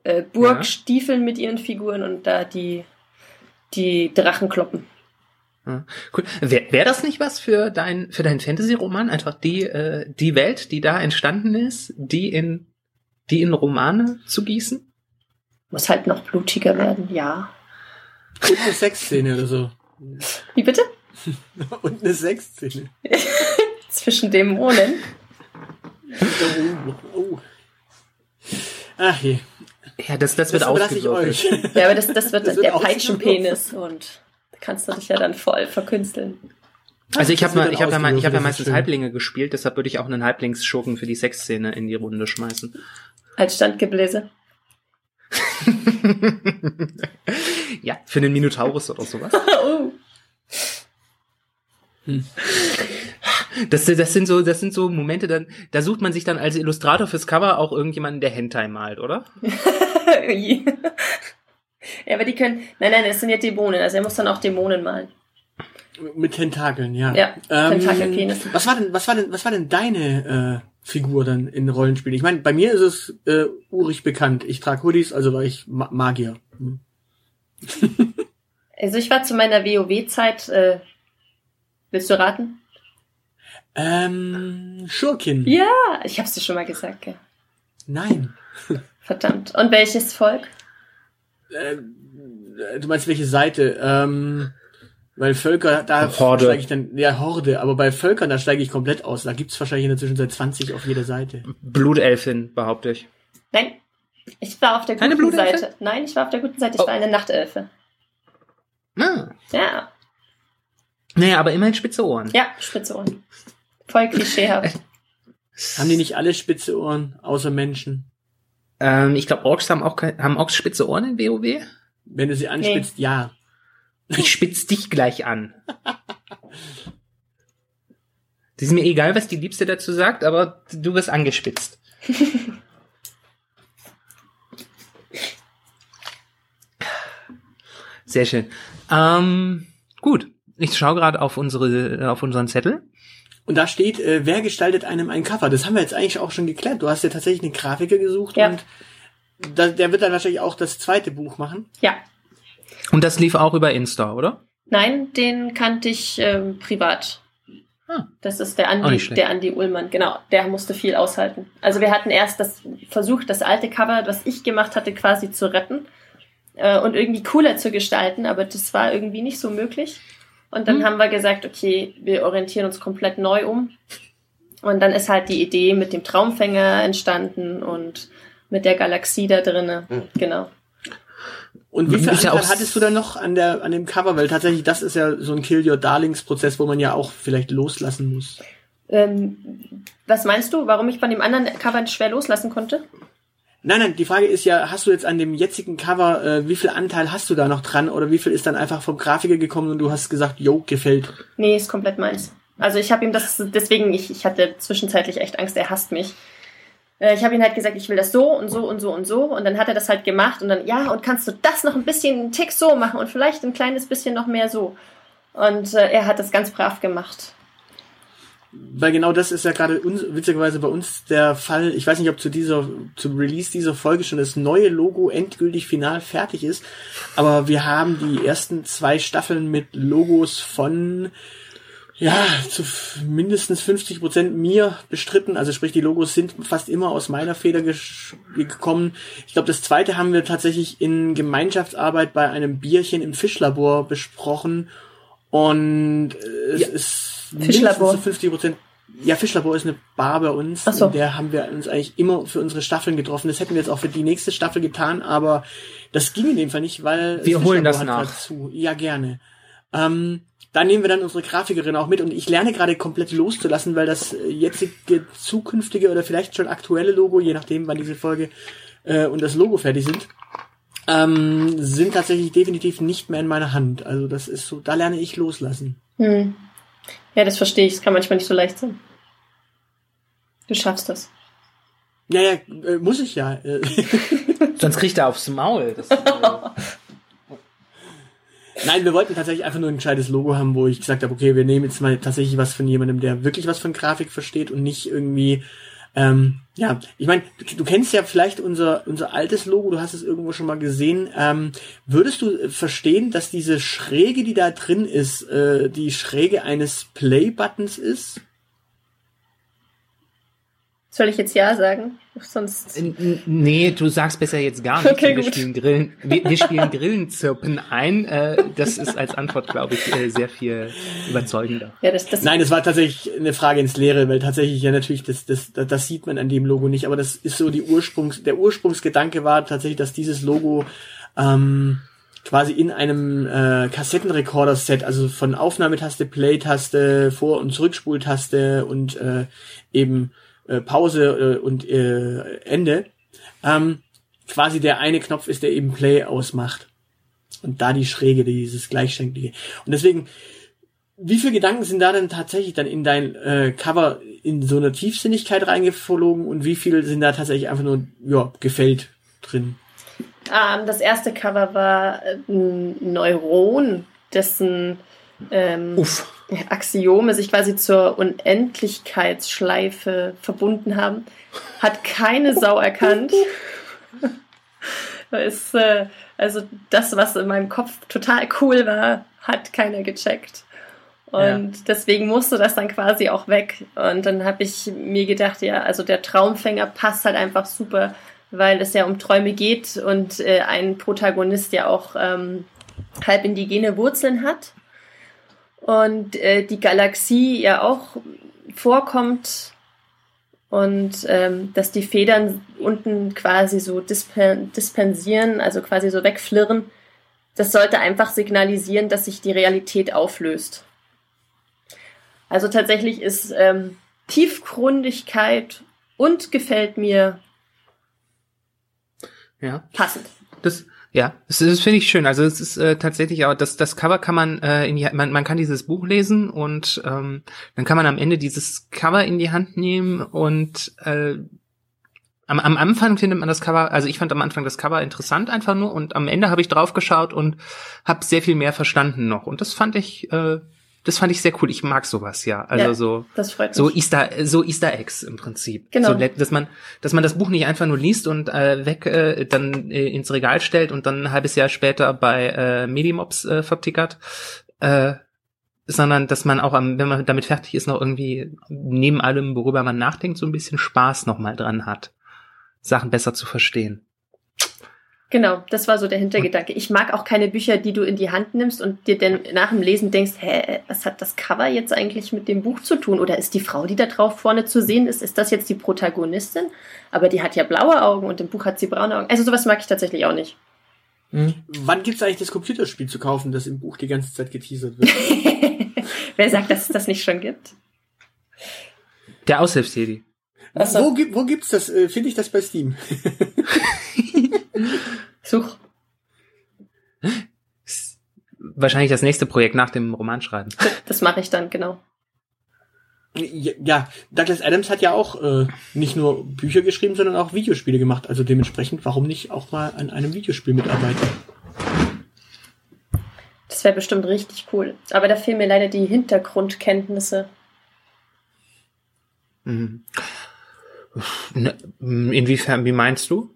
äh, Burg Ja. stiefeln mit ihren Figuren und da die, die Drachen kloppen. Ja, cool. Wäre wär das nicht was für dein für deinen Fantasy-Roman? Einfach die äh, die Welt, die da entstanden ist, die in die in Romane zu gießen? Muss halt noch blutiger werden, ja. Eine Sexszene oder so. Wie bitte? Und eine Sexszene. Zwischen Dämonen. Oh, oh. Ach je. Ja, das, das wird Das ausgewürfelt. Ja, aber das, das wird Das wird der Peitschenpenis und da kannst du dich ja dann voll verkünsteln. Also ich habe mal, ich habe ja, mal, ich hab ja meistens schön. Halblinge gespielt, deshalb würde ich auch einen Halblingsschurken für die Sexszene in die Runde schmeißen. Als Standgebläse. ja, für einen Minotaurus oder sowas. oh. Das, das sind so, das sind so Momente, dann, da sucht man sich dann als Illustrator fürs Cover auch irgendjemanden, der Hentai malt, oder? Ja, aber die können. Nein, nein, das sind ja Dämonen. Also er muss dann auch Dämonen malen. Mit Tentakeln, ja. Ja, Tentakelpenis. Was war denn, was war denn, was war denn deine äh, Figur dann in Rollenspielen? Ich meine, bei mir ist es äh, urig bekannt. Ich trage Hoodies, also war ich Ma Magier. Hm. Also ich war zu meiner WoW-Zeit. Äh, willst du raten? Ähm, Schurkin. Ja, ich hab's dir schon mal gesagt. Gell? Nein. Verdammt. Und welches Volk? Äh, du meinst welche Seite? Ähm, weil Völker, da Horde. steige ich dann, ja, Horde, aber bei Völkern, da steige ich komplett aus. Da gibt's wahrscheinlich in der Zwischenzeit 20 auf jeder Seite. Blutelfin, behaupte ich. Nein. Ich war auf der guten? Seite. Nein, ich war auf der guten Seite. Ich Oh. war eine Nachtelfe. Ah. Ja, Naja, aber immerhin spitze Ohren. ja, spitze Ohren. Voll klischeehaft. Haben die nicht alle spitze Ohren, außer Menschen? Ähm, ich glaube, Orks haben auch haben Orks spitze Ohren in WoW? Wenn du sie anspitzt, ja. Ich spitz dich gleich an. Es ist mir egal, was die Liebste dazu sagt, aber du wirst angespitzt. Sehr schön. Ähm, gut. Ich schaue gerade auf unsere, auf unseren Zettel. Und da steht, äh, wer gestaltet einem ein Cover? Das haben wir jetzt eigentlich auch schon geklärt. Du hast ja tatsächlich einen Grafiker gesucht Ja. und da, der wird dann wahrscheinlich auch das zweite Buch machen. Ja. Und das lief auch über Insta, oder? Nein, den kannte ich ähm, privat. Ah. Das ist der Andi, der Andi Ullmann, genau. Der musste viel aushalten. Also wir hatten erst das versucht, das alte Cover, was ich gemacht hatte, quasi zu retten äh, und irgendwie cooler zu gestalten, aber das war irgendwie nicht so möglich. Und dann Hm. haben wir gesagt, okay, wir orientieren uns komplett neu um. Und dann ist halt die Idee mit dem Traumfänger entstanden und mit der Galaxie da drinnen. Genau. Und wie viel ja Anteil auch- hattest du dann noch an der an dem Cover? Weil tatsächlich das ist ja so ein Kill Your Darlings Prozess, wo man ja auch vielleicht loslassen muss. Ähm, was meinst du, warum ich von dem anderen Cover schwer loslassen konnte? Nein, nein, die Frage ist ja, hast du jetzt an dem jetzigen Cover, äh, wie viel Anteil hast du da noch dran oder wie viel ist dann einfach vom Grafiker gekommen und du hast gesagt, yo, gefällt. Nee, ist komplett meins. Also ich habe ihm das, deswegen, ich, ich hatte zwischenzeitlich echt Angst, er hasst mich. Äh, Ich habe ihm halt gesagt, ich will das so und so und so und so. Und dann hat er das halt gemacht und dann, ja, und kannst du das noch ein bisschen, einen Tick so machen und vielleicht ein kleines bisschen noch mehr so. Und äh, er hat das ganz brav gemacht. Weil genau das ist ja gerade uns, witzigerweise bei uns der Fall. Ich weiß nicht, ob zu dieser, zum Release dieser Folge schon das neue Logo endgültig final fertig ist. Aber wir haben die ersten zwei Staffeln mit Logos von, ja, zu mindestens 50 Prozent mir bestritten. Also sprich, die Logos sind fast immer aus meiner Feder gekommen. Ich glaube, das zweite haben wir tatsächlich in Gemeinschaftsarbeit bei einem Bierchen im Fischlabor besprochen. Und äh, es Ja. ist Fischlabor. mindestens zu 50 Prozent. Ja, Fischlabor ist eine Bar bei uns. Ach so. In der haben wir uns eigentlich immer für unsere Staffeln getroffen. Das hätten wir jetzt auch für die nächste Staffel getan, aber das ging in dem Fall nicht, weil Wir holen das Fischlabor hat nach. grad Zu. Ja, gerne. Ähm, da nehmen wir dann unsere Grafikerin auch mit und ich lerne gerade komplett loszulassen, weil das jetzige, zukünftige oder vielleicht schon aktuelle Logo, je nachdem, wann diese Folge äh, und das Logo fertig sind, ähm, sind tatsächlich definitiv nicht mehr in meiner Hand. Also das ist so, da lerne ich loslassen. Hm. Ja, das verstehe ich. Es kann manchmal nicht so leicht sein. Du schaffst das. Ja, ja, äh, muss ich ja. Äh, Sonst kriegt er aufs Maul. Das, äh, Nein, wir wollten tatsächlich einfach nur ein gescheites Logo haben, wo ich gesagt habe, okay, wir nehmen jetzt mal tatsächlich was von jemandem, der wirklich was von Grafik versteht und nicht irgendwie, ähm, ja, ich meine, du, du kennst ja vielleicht unser unser altes Logo, du hast es irgendwo schon mal gesehen. Ähm, würdest du äh, verstehen, dass diese Schräge, die da drin ist, äh, die Schräge eines Play-Buttons ist? Soll ich jetzt Ja sagen? Sonst. Nee, du sagst besser jetzt gar nichts. Okay, wir gut. spielen Grillen, wir, wir spielen Grillenzirpen ein. Äh, das ist als Antwort, glaube ich, äh, sehr viel überzeugender. Ja, das, das, Nein, das war tatsächlich eine Frage ins Leere, weil tatsächlich ja natürlich das, das, das, das sieht man an dem Logo nicht, aber das ist so die Ursprungs, der Ursprungsgedanke war tatsächlich, dass dieses Logo ähm, quasi in einem äh, Kassettenrekorder-Set, also von Aufnahmetaste, Play-Taste, Vor- und Zurückspultaste und äh, eben äh, Pause äh, und äh, Ende, ähm, quasi der eine Knopf ist, der eben Play ausmacht. Und da die Schräge, dieses Gleichschenklige. Und deswegen, wie viele Gedanken sind da denn tatsächlich dann in dein äh, Cover in so eine Tiefsinnigkeit reingeflogen und wie viel sind da tatsächlich einfach nur, ja, gefällt drin? ähm, das erste Cover war äh, ein Neuron, dessen ähm, Uff. Axiome sich quasi zur Unendlichkeitsschleife verbunden haben. Hat keine Sau erkannt. ist, äh, also das, was in meinem Kopf total cool war, hat keiner gecheckt. Und deswegen musste das dann quasi auch weg. Und dann habe ich mir gedacht, ja, also der Traumfänger passt halt einfach super, weil es ja um Träume geht und äh, ein Protagonist ja auch ähm, halb indigene Wurzeln hat. Und äh, die Galaxie ja auch vorkommt und ähm, dass die Federn unten quasi so dispen dispensieren, also quasi so wegflirren, das sollte einfach signalisieren, dass sich die Realität auflöst. Also tatsächlich ist ähm, Tiefgründigkeit und gefällt mir Ja. passend. Das, ja, das, das finde ich schön. Also es ist äh, tatsächlich auch, das, das Cover kann man äh, in die, man, man kann dieses Buch lesen und ähm, dann kann man am Ende dieses Cover in die Hand nehmen und äh, am, am Anfang findet man das Cover, also ich fand am Anfang das Cover interessant einfach nur und am Ende habe ich drauf geschaut und habe sehr viel mehr verstanden noch und das fand ich, äh, das fand ich sehr cool. Ich mag sowas ja, also Ja. so Das freut mich. so Easter, so Easter Eggs im Prinzip. Genau. So, dass man, dass man das Buch nicht einfach nur liest und äh, weg äh, dann äh, ins Regal stellt und dann ein halbes Jahr später bei äh, Medimobs äh, vertickert, äh, sondern dass man auch, am, wenn man damit fertig ist, noch irgendwie neben allem, worüber man nachdenkt, so ein bisschen Spaß nochmal dran hat, Sachen besser zu verstehen. Genau, das war so der Hintergedanke. Ich mag auch keine Bücher, die du in die Hand nimmst und dir dann nach dem Lesen denkst, hä, was hat das Cover jetzt eigentlich mit dem Buch zu tun? Oder ist die Frau, die da drauf vorne zu sehen ist, ist das jetzt die Protagonistin? Aber die hat ja blaue Augen und im Buch hat sie braune Augen. Also sowas mag ich tatsächlich auch nicht. Wann gibt's eigentlich das Computerspiel zu kaufen, das im Buch die ganze Zeit geteasert wird? Wer sagt, dass es das nicht schon gibt? Der Aushilfs-CD. Ach so. Wo, gibt, wo gibt's das? Äh, Finde ich das bei Steam? Such. Wahrscheinlich das nächste Projekt nach dem Romanschreiben. Das mache ich dann, genau. Ja, ja, Douglas Adams hat ja auch äh, nicht nur Bücher geschrieben, sondern auch Videospiele gemacht. Also dementsprechend, warum nicht auch mal an einem Videospiel mitarbeiten? Das wäre bestimmt richtig cool. Aber da fehlen mir leider die Hintergrundkenntnisse. Mhm. Ne, Inwiefern, wie meinst du?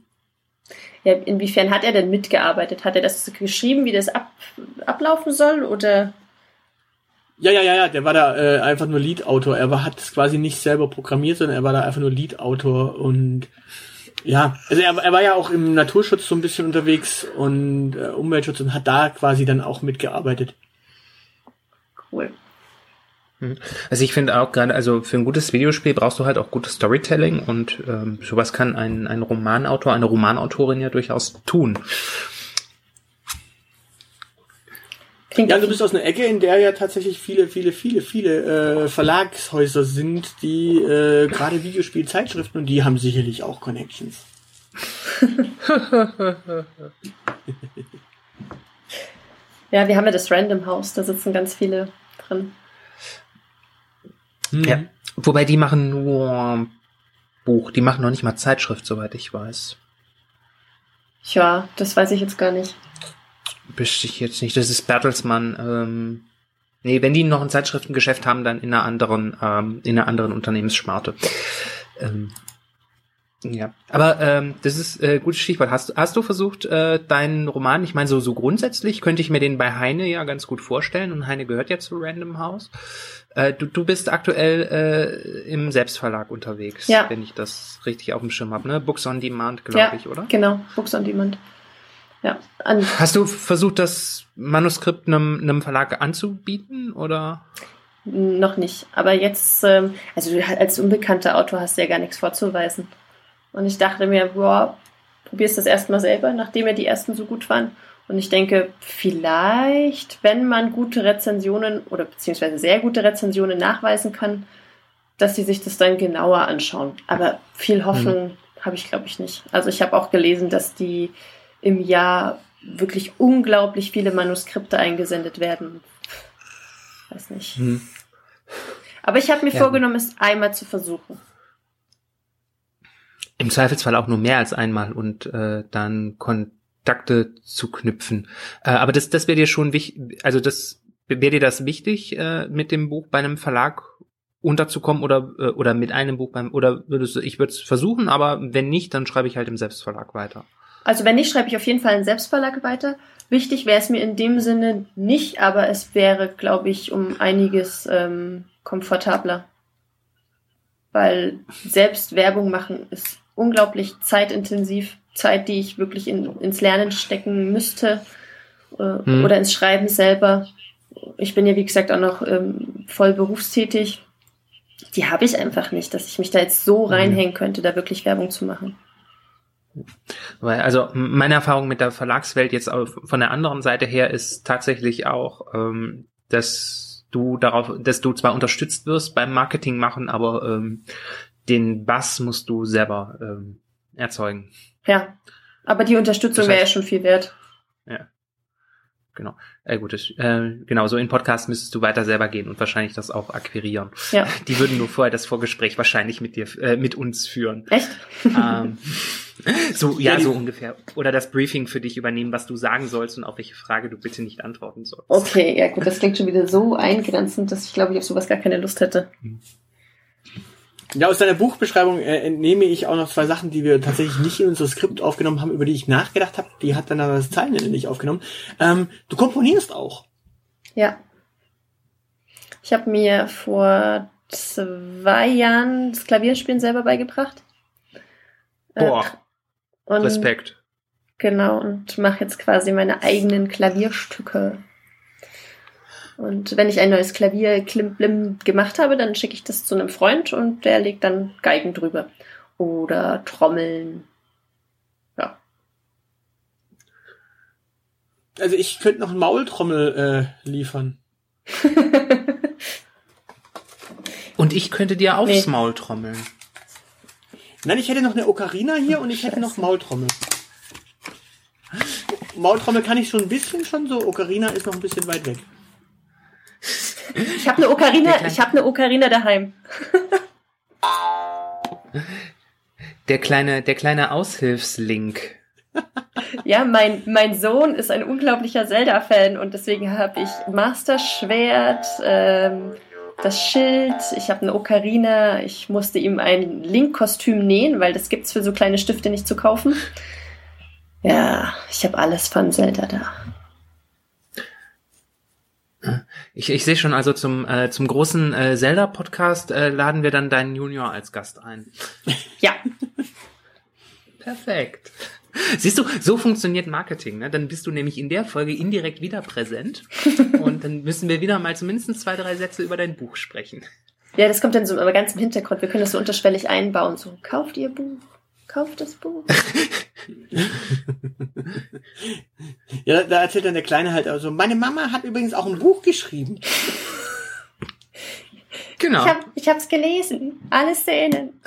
Ja, inwiefern hat er denn mitgearbeitet? Hat er das geschrieben, wie das ab, ablaufen soll? Oder Ja, ja, ja, ja, der war da äh, einfach nur Lead-Autor. Er war, hat es quasi nicht selber programmiert, sondern er war da einfach nur Lead-Autor und ja, also er, er war ja auch im Naturschutz so ein bisschen unterwegs und äh, Umweltschutz und hat da quasi dann auch mitgearbeitet. cool. Also ich finde auch gerade, also für ein gutes Videospiel brauchst du halt auch gutes Storytelling und ähm, sowas kann ein, ein Romanautor, eine Romanautorin ja durchaus tun. Klingt Ja, du bist aus einer Ecke, in der ja tatsächlich viele, viele, viele, viele äh, Verlagshäuser sind, die äh, gerade Videospielzeitschriften und die haben sicherlich auch Connections. Ja, wir haben ja das Random House, da sitzen ganz viele drin. Hm. Ja. Wobei die machen nur Buch, die machen noch nicht mal Zeitschrift, soweit ich weiß. Tja, das weiß ich jetzt gar nicht. Wüsste ich jetzt nicht. Das ist Bertelsmann. Ähm, nee, wenn die noch ein Zeitschriftengeschäft haben, dann in einer anderen, ähm, in einer anderen Unternehmenssparte. Ähm, Ja, aber ähm, das ist äh, gutes Stichwort. Hast, hast du versucht, äh, deinen Roman, ich meine, so, so grundsätzlich könnte ich mir den bei Heine ja ganz gut vorstellen und Heine gehört ja zu Random House. Äh, du, du bist aktuell äh, im Selbstverlag unterwegs, Ja. wenn ich das richtig auf dem Schirm habe, ne? Books on Demand, glaube ich, oder? Genau, Books on Demand. Ja, an, Hast du versucht, das Manuskript einem, einem Verlag anzubieten oder? noch nicht. Aber jetzt, ähm, also du als unbekannter Autor hast du ja gar nichts vorzuweisen. Und ich dachte mir, boah, probier's das erstmal selber, nachdem ja die ersten so gut waren. Und ich denke, vielleicht, wenn man gute Rezensionen oder beziehungsweise sehr gute Rezensionen nachweisen kann, dass sie sich das dann genauer anschauen. Aber viel Hoffnung habe ich, glaube ich, nicht. Also ich habe auch gelesen, dass die im Jahr wirklich unglaublich viele Manuskripte eingesendet werden. Weiß nicht. Hm. Aber ich habe mir Ja. vorgenommen, es einmal zu versuchen. Im Zweifelsfall auch nur mehr als einmal und äh, dann Kontakte zu knüpfen. Äh, aber das, das wäre dir schon wichtig, also das wäre dir das wichtig, äh, mit dem Buch bei einem Verlag unterzukommen oder äh, oder mit einem Buch beim oder würdest du, ich würde es versuchen, aber wenn nicht, dann schreibe ich halt im Selbstverlag weiter. Also wenn nicht, schreibe ich auf jeden Fall einen Selbstverlag weiter. Wichtig wäre es mir in dem Sinne nicht, aber es wäre, glaube ich, um einiges ähm, komfortabler. Weil selbst Werbung machen ist unglaublich zeitintensiv. Zeit, die ich wirklich in, ins Lernen stecken müsste äh, Hm. oder ins Schreiben selber. Ich bin ja, wie gesagt, auch noch ähm, voll berufstätig. Die habe ich einfach nicht, dass ich mich da jetzt so reinhängen könnte, da wirklich Werbung zu machen. Weil, also meine Erfahrung mit der Verlagswelt jetzt von der anderen Seite her ist tatsächlich auch, ähm, dass du darauf, dass du zwar unterstützt wirst beim Marketing machen, aber ähm, den Bass musst du selber ähm, erzeugen. Ja, aber die Unterstützung Das wäre ja heißt- schon viel wert. Genau. Äh, gut, das, äh, genau, so in Podcast müsstest du weiter selber gehen und wahrscheinlich das auch akquirieren. Ja, Die würden nur vorher das Vorgespräch wahrscheinlich mit dir, äh, mit uns führen. echt? ähm, so, ja, so ungefähr. Oder das Briefing für dich übernehmen, was du sagen sollst und auf welche Frage du bitte nicht antworten sollst. Okay, ja gut, das klingt schon wieder so eingrenzend, dass ich glaube, ich auf sowas gar keine Lust hätte. Ja, aus deiner Buchbeschreibung äh, entnehme ich auch noch zwei Sachen, die wir tatsächlich nicht in unser Skript aufgenommen haben, über die ich nachgedacht habe. Die hat dann aber das Zeilenende nicht aufgenommen. Ähm, du komponierst auch. Ja. Ich habe mir vor zwei Jahren das Klavierspielen selber beigebracht. Äh, Boah, und, Respekt. Genau, und mache jetzt quasi meine eigenen Klavierstücke. Und wenn ich ein neues Klavier Klimblim gemacht habe, dann schicke ich das zu einem Freund und der legt dann Geigen drüber. Oder Trommeln. Ja. Also ich könnte noch eine Maultrommel äh, liefern. Und ich könnte dir aufs Nee. Maul trommeln. Nein, ich hätte noch eine Ocarina hier und ich hätte noch Maultrommel. Maultrommel kann ich schon ein bisschen schon so. Ocarina ist noch ein bisschen weit weg. Ich habe eine Ocarina, ich habe eine Ocarina daheim. Der kleine, der kleine Aushilfslink. Ja, mein, mein Sohn ist ein unglaublicher Zelda-Fan und deswegen habe ich Master Schwert, ähm, das Schild, ich habe eine Ocarina, ich musste ihm ein Link-Kostüm nähen, weil das gibt's für so kleine Stifte nicht zu kaufen. Ja, ich habe alles von Zelda da. Ich, ich sehe schon, also zum, äh, zum großen äh, Zelda-Podcast äh, laden wir dann deinen Junior als Gast ein. Ja, Perfekt. Siehst du, so funktioniert Marketing. Ne? Dann bist du nämlich in der Folge indirekt wieder präsent und dann müssen wir wieder mal zumindest zwei, drei Sätze über dein Buch sprechen. ja, das kommt dann so aber ganz im Hintergrund. Wir können das so unterschwellig einbauen. So, kauft ihr Buch, kauft das Buch. Ja, da erzählt dann der Kleine halt also, meine Mama hat übrigens auch ein Buch geschrieben. Genau. Ich, hab, ich hab's gelesen. Alle Szenen.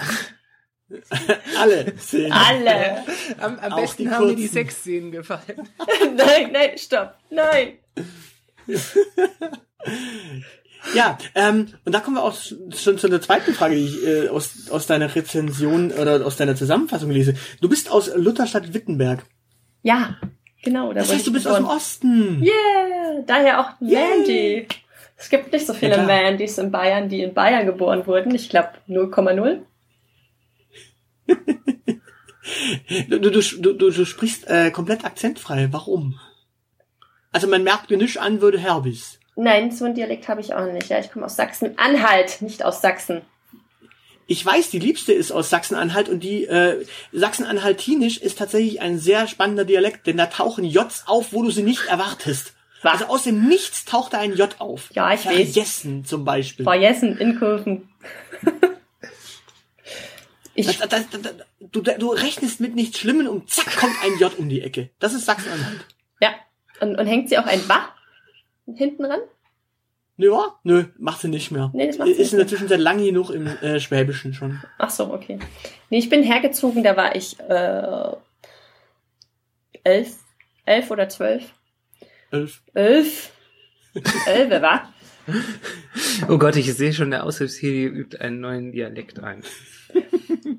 Alle Szenen. Alle. am am besten die haben mir die. Sexszenen gefallen. nein, nein, stopp. Nein. Ja, ähm, und da kommen wir auch schon zu der zweiten Frage, die ich äh, aus, aus deiner Rezension oder aus deiner Zusammenfassung lese. Du bist aus Lutherstadt Wittenberg. Ja, genau. Da Das heißt, du bist aus dem geboren. Osten. Yeah, daher auch. Mandy. Es gibt nicht so viele Ja. Mandys in Bayern, die in Bayern geboren wurden. Ich glaube 0,0. Du, du, du, du, du sprichst äh, komplett akzentfrei. Warum? Also man merkt mir nicht an, würde Herbis. Nein, so ein Dialekt habe ich auch nicht. Ja, ich komme aus Sachsen-Anhalt, nicht aus Sachsen. Ich weiß, die Liebste ist aus Sachsen-Anhalt und die äh, Sachsen-Anhaltinisch ist tatsächlich ein sehr spannender Dialekt, denn da tauchen Js auf, wo du sie nicht erwartest. Was? Also aus dem Nichts taucht da ein J auf. Ja, ich weiß. Jessen zum Beispiel. Vergessen in Kurven. ich, Das, das, das, du, du rechnest mit nichts Schlimmen und zack kommt ein J um die Ecke. Das ist Sachsen-Anhalt. ja. Und, und hängt sie auch ein Wa hinten ran? Nö, wa? Nö, macht sie nicht mehr. Nee, das macht sie ist nicht in der. Zwischenzeit lang genug im äh, Schwäbischen schon. Ach so, okay. Nee, ich bin hergezogen, da war ich äh, elf, elf oder zwölf. Elf. Elf. Elf, war? Oh Gott, ich sehe schon, der Aushilfsheli übt einen neuen Dialekt ein.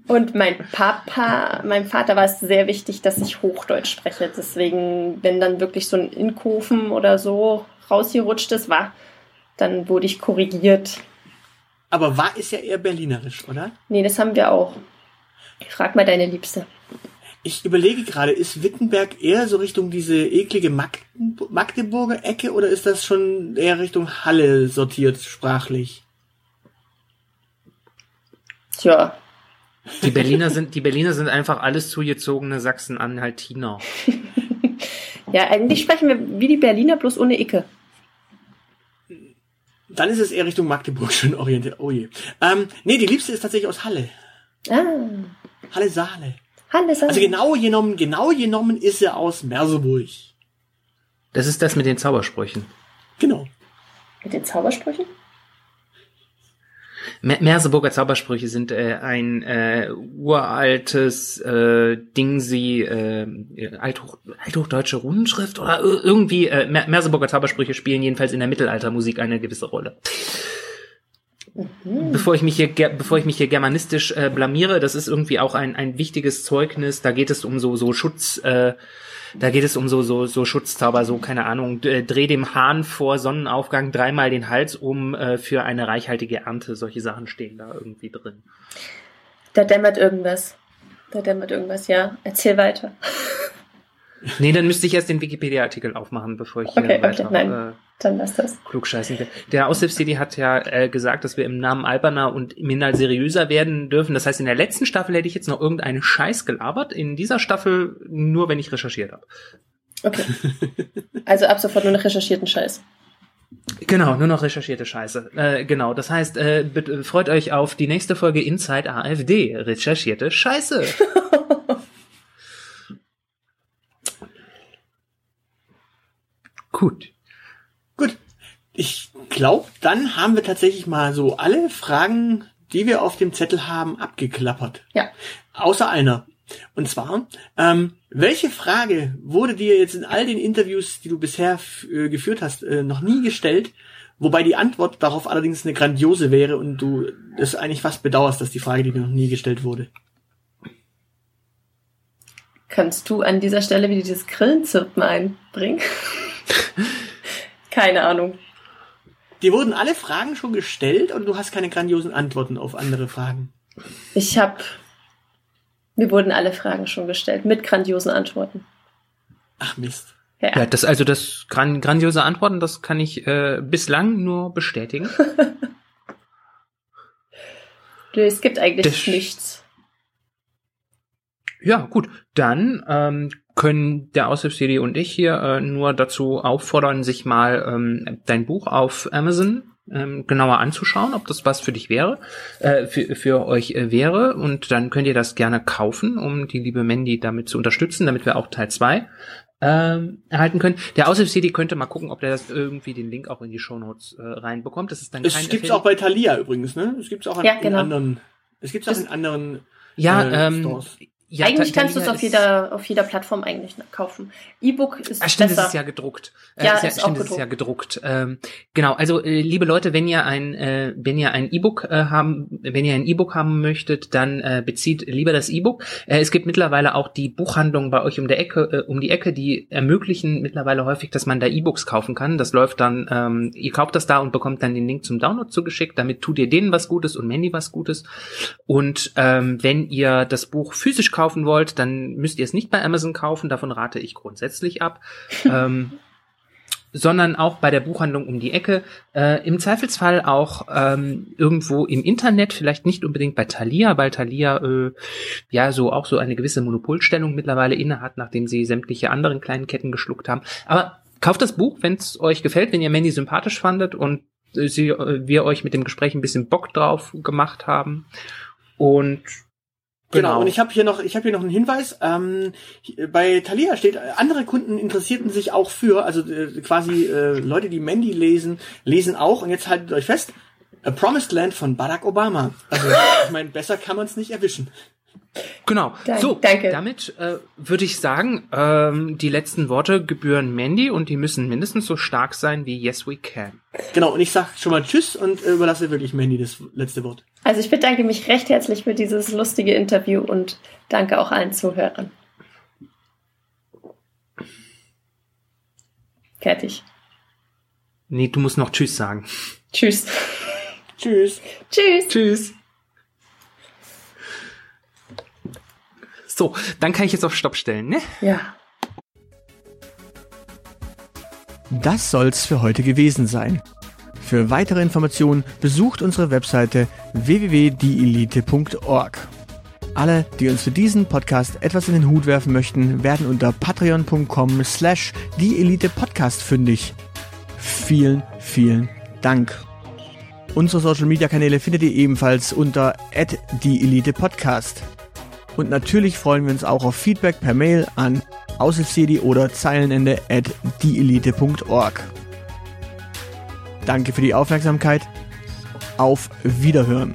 Und mein Papa, meinem Vater war es sehr wichtig, dass ich Hochdeutsch spreche. Deswegen, wenn dann wirklich so ein Inkofen oder so rausgerutscht ist, war, dann wurde ich korrigiert. Aber war ist ja eher berlinerisch, oder? Nee, das haben wir auch. Frag mal deine Liebste. Ich überlege gerade, ist Wittenberg eher so Richtung diese eklige Magdeburger Ecke oder ist das schon eher Richtung Halle sortiert sprachlich? Tja, Die Berliner sind, die Berliner sind einfach alles zugezogene Sachsen-Anhaltiner. ja, eigentlich sprechen wir wie die Berliner, bloß ohne Icke. Dann ist es eher Richtung Magdeburg schon orientiert. Oh je. Ähm, nee, die Liebste ist tatsächlich aus Halle. Ah, Halle Saale. Hannes. Also genau genommen, genau genommen ist er aus Merseburg. Das ist das mit den Zaubersprüchen. Genau. Mit den Zaubersprüchen? Mer Merseburger Zaubersprüche sind äh, ein äh, uraltes äh, Ding, sie äh, Althoch althochdeutsche Rundenschrift oder ir- irgendwie äh, Mer Merseburger Zaubersprüche spielen jedenfalls in der Mittelaltermusik eine gewisse Rolle. Bevor ich mich hier bevor ich mich hier germanistisch äh, blamiere, das ist irgendwie auch ein ein wichtiges Zeugnis. Da geht es um so so Schutz. Äh, da geht es um so, so, so Schutzzauber, so, keine Ahnung, d- dreh dem Hahn vor Sonnenaufgang dreimal den Hals um äh, für eine reichhaltige Ernte. Solche Sachen stehen da irgendwie drin. Da dämmert irgendwas. Da dämmert irgendwas, ja. Erzähl weiter. Nee, dann müsste ich erst den Wikipedia-Artikel aufmachen, bevor ich hier Okay, okay, weiter nein. äh, Dann lass das. klugscheißen will. Der Aushilfs-CD hat ja äh, gesagt, dass wir im Namen alberner und minder seriöser werden dürfen. Das heißt, in der letzten Staffel hätte ich jetzt noch irgendeinen Scheiß gelabert. In dieser Staffel nur, wenn ich recherchiert habe. Okay. Also ab sofort nur noch recherchierten Scheiß. Genau, nur noch recherchierte Scheiße. Äh, genau, das heißt, äh, bitte freut euch auf die nächste Folge Inside AfD. Recherchierte Scheiße. Gut. Gut. Ich glaube, dann haben wir tatsächlich mal so alle Fragen, die wir auf dem Zettel haben, abgeklappert. Ja. Außer einer. Und zwar, ähm, welche Frage wurde dir jetzt in all den Interviews, die du bisher äh, geführt hast, äh, noch nie gestellt? Wobei die Antwort darauf allerdings eine grandiose wäre und du es eigentlich fast bedauerst, dass die Frage, die dir noch nie gestellt wurde. Kannst du an dieser Stelle wieder dieses Grillenzirpen einbringen? Keine Ahnung. Dir wurden alle Fragen schon gestellt und du hast keine grandiosen Antworten auf andere Fragen. Ich hab. Mir wurden alle Fragen schon gestellt, mit grandiosen Antworten. Ach Mist. Ja, Ja, das also das gran grandiose Antworten, das kann ich äh, bislang nur bestätigen. Nö, es gibt eigentlich Das- nichts. Ja, gut. Dann ähm, können der Aushilfs-CD und ich hier äh, nur dazu auffordern, sich mal ähm, dein Buch auf Amazon ähm, genauer anzuschauen, ob das was für dich wäre, äh, für, für euch äh, wäre. Und dann könnt ihr das gerne kaufen, um die liebe Mandy damit zu unterstützen, damit wir auch Teil 2 ähm, erhalten können. Der Aushilfs-CD könnte mal gucken, ob der das irgendwie den Link auch in die Shownotes äh, reinbekommt. Das ist dann Es kein gibt's Affiliate- auch bei Thalia übrigens, ne? Es gibt's auch an, Ja, in genau. anderen. Es gibt's auch Das- in anderen. ja, äh, ähm, Stores. Ja, eigentlich kannst du es auf jeder, auf jeder Plattform eigentlich kaufen. E-Book ist Ah, stimmt, besser. es ist ja gedruckt. Äh, Ja, ist ja, ist auch stimmt, es ist ja gedruckt. Ähm, genau, also äh, liebe Leute, wenn ihr ein äh, wenn ihr ein E-Book äh, haben, wenn ihr ein E-Book haben möchtet, dann äh, bezieht lieber das E-Book. Äh, es gibt mittlerweile auch die Buchhandlungen bei euch um der Ecke, äh, um die Ecke, die ermöglichen mittlerweile häufig, dass man da E-Books kaufen kann. Das läuft dann, ähm, ihr kauft das da und bekommt dann den Link zum Download zugeschickt. Damit tut ihr denen was Gutes und Mandy was Gutes. Und ähm, wenn ihr das Buch physisch kaufen wollt, dann müsst ihr es nicht bei Amazon kaufen. Davon rate ich grundsätzlich ab. ähm, sondern auch bei der Buchhandlung um die Ecke. Äh, Im Zweifelsfall auch ähm, irgendwo im Internet, vielleicht nicht unbedingt bei Thalia, weil Thalia äh, ja so auch so eine gewisse Monopolstellung mittlerweile innehat, nachdem sie sämtliche anderen kleinen Ketten geschluckt haben. Aber kauft das Buch, wenn es euch gefällt, wenn ihr Mandy sympathisch fandet und äh, sie, äh, wir euch mit dem Gespräch ein bisschen Bock drauf gemacht haben. Und Genau. genau, und ich habe hier noch, ich habe hier noch einen Hinweis. Ähm, bei Thalia steht, andere Kunden interessierten sich auch für, also äh, quasi äh, Leute, die Mandy lesen, lesen auch. Und jetzt haltet euch fest: A Promised Land von Barack Obama. Also ich meine, besser kann man es nicht erwischen. Genau. Dank, so, danke. damit äh, würde ich sagen, ähm, die letzten Worte gebühren Mandy und die müssen mindestens so stark sein wie Yes We Can. Genau, und ich sag schon mal Tschüss und äh, überlasse wirklich Mandy das letzte Wort. Also ich bedanke mich recht herzlich für dieses lustige Interview und danke auch allen Zuhörern. Fertig. Nee, du musst noch Tschüss sagen. Tschüss. Tschüss. Tschüss. Tschüss. So, dann kann ich jetzt auf Stopp stellen, ne? Ja. Das soll's für heute gewesen sein. Für weitere Informationen besucht unsere Webseite www.dielite.org. Alle, die uns für diesen Podcast etwas in den Hut werfen möchten, werden unter patreon.com slash dieelitepodcast fündig. Vielen, vielen Dank. Unsere Social Media Kanäle findet ihr ebenfalls unter dieelitepodcast. Und natürlich freuen wir uns auch auf Feedback per Mail an aushilfsjedi oder zeilenende at dieelite.org. Danke für die Aufmerksamkeit. Auf Wiederhören.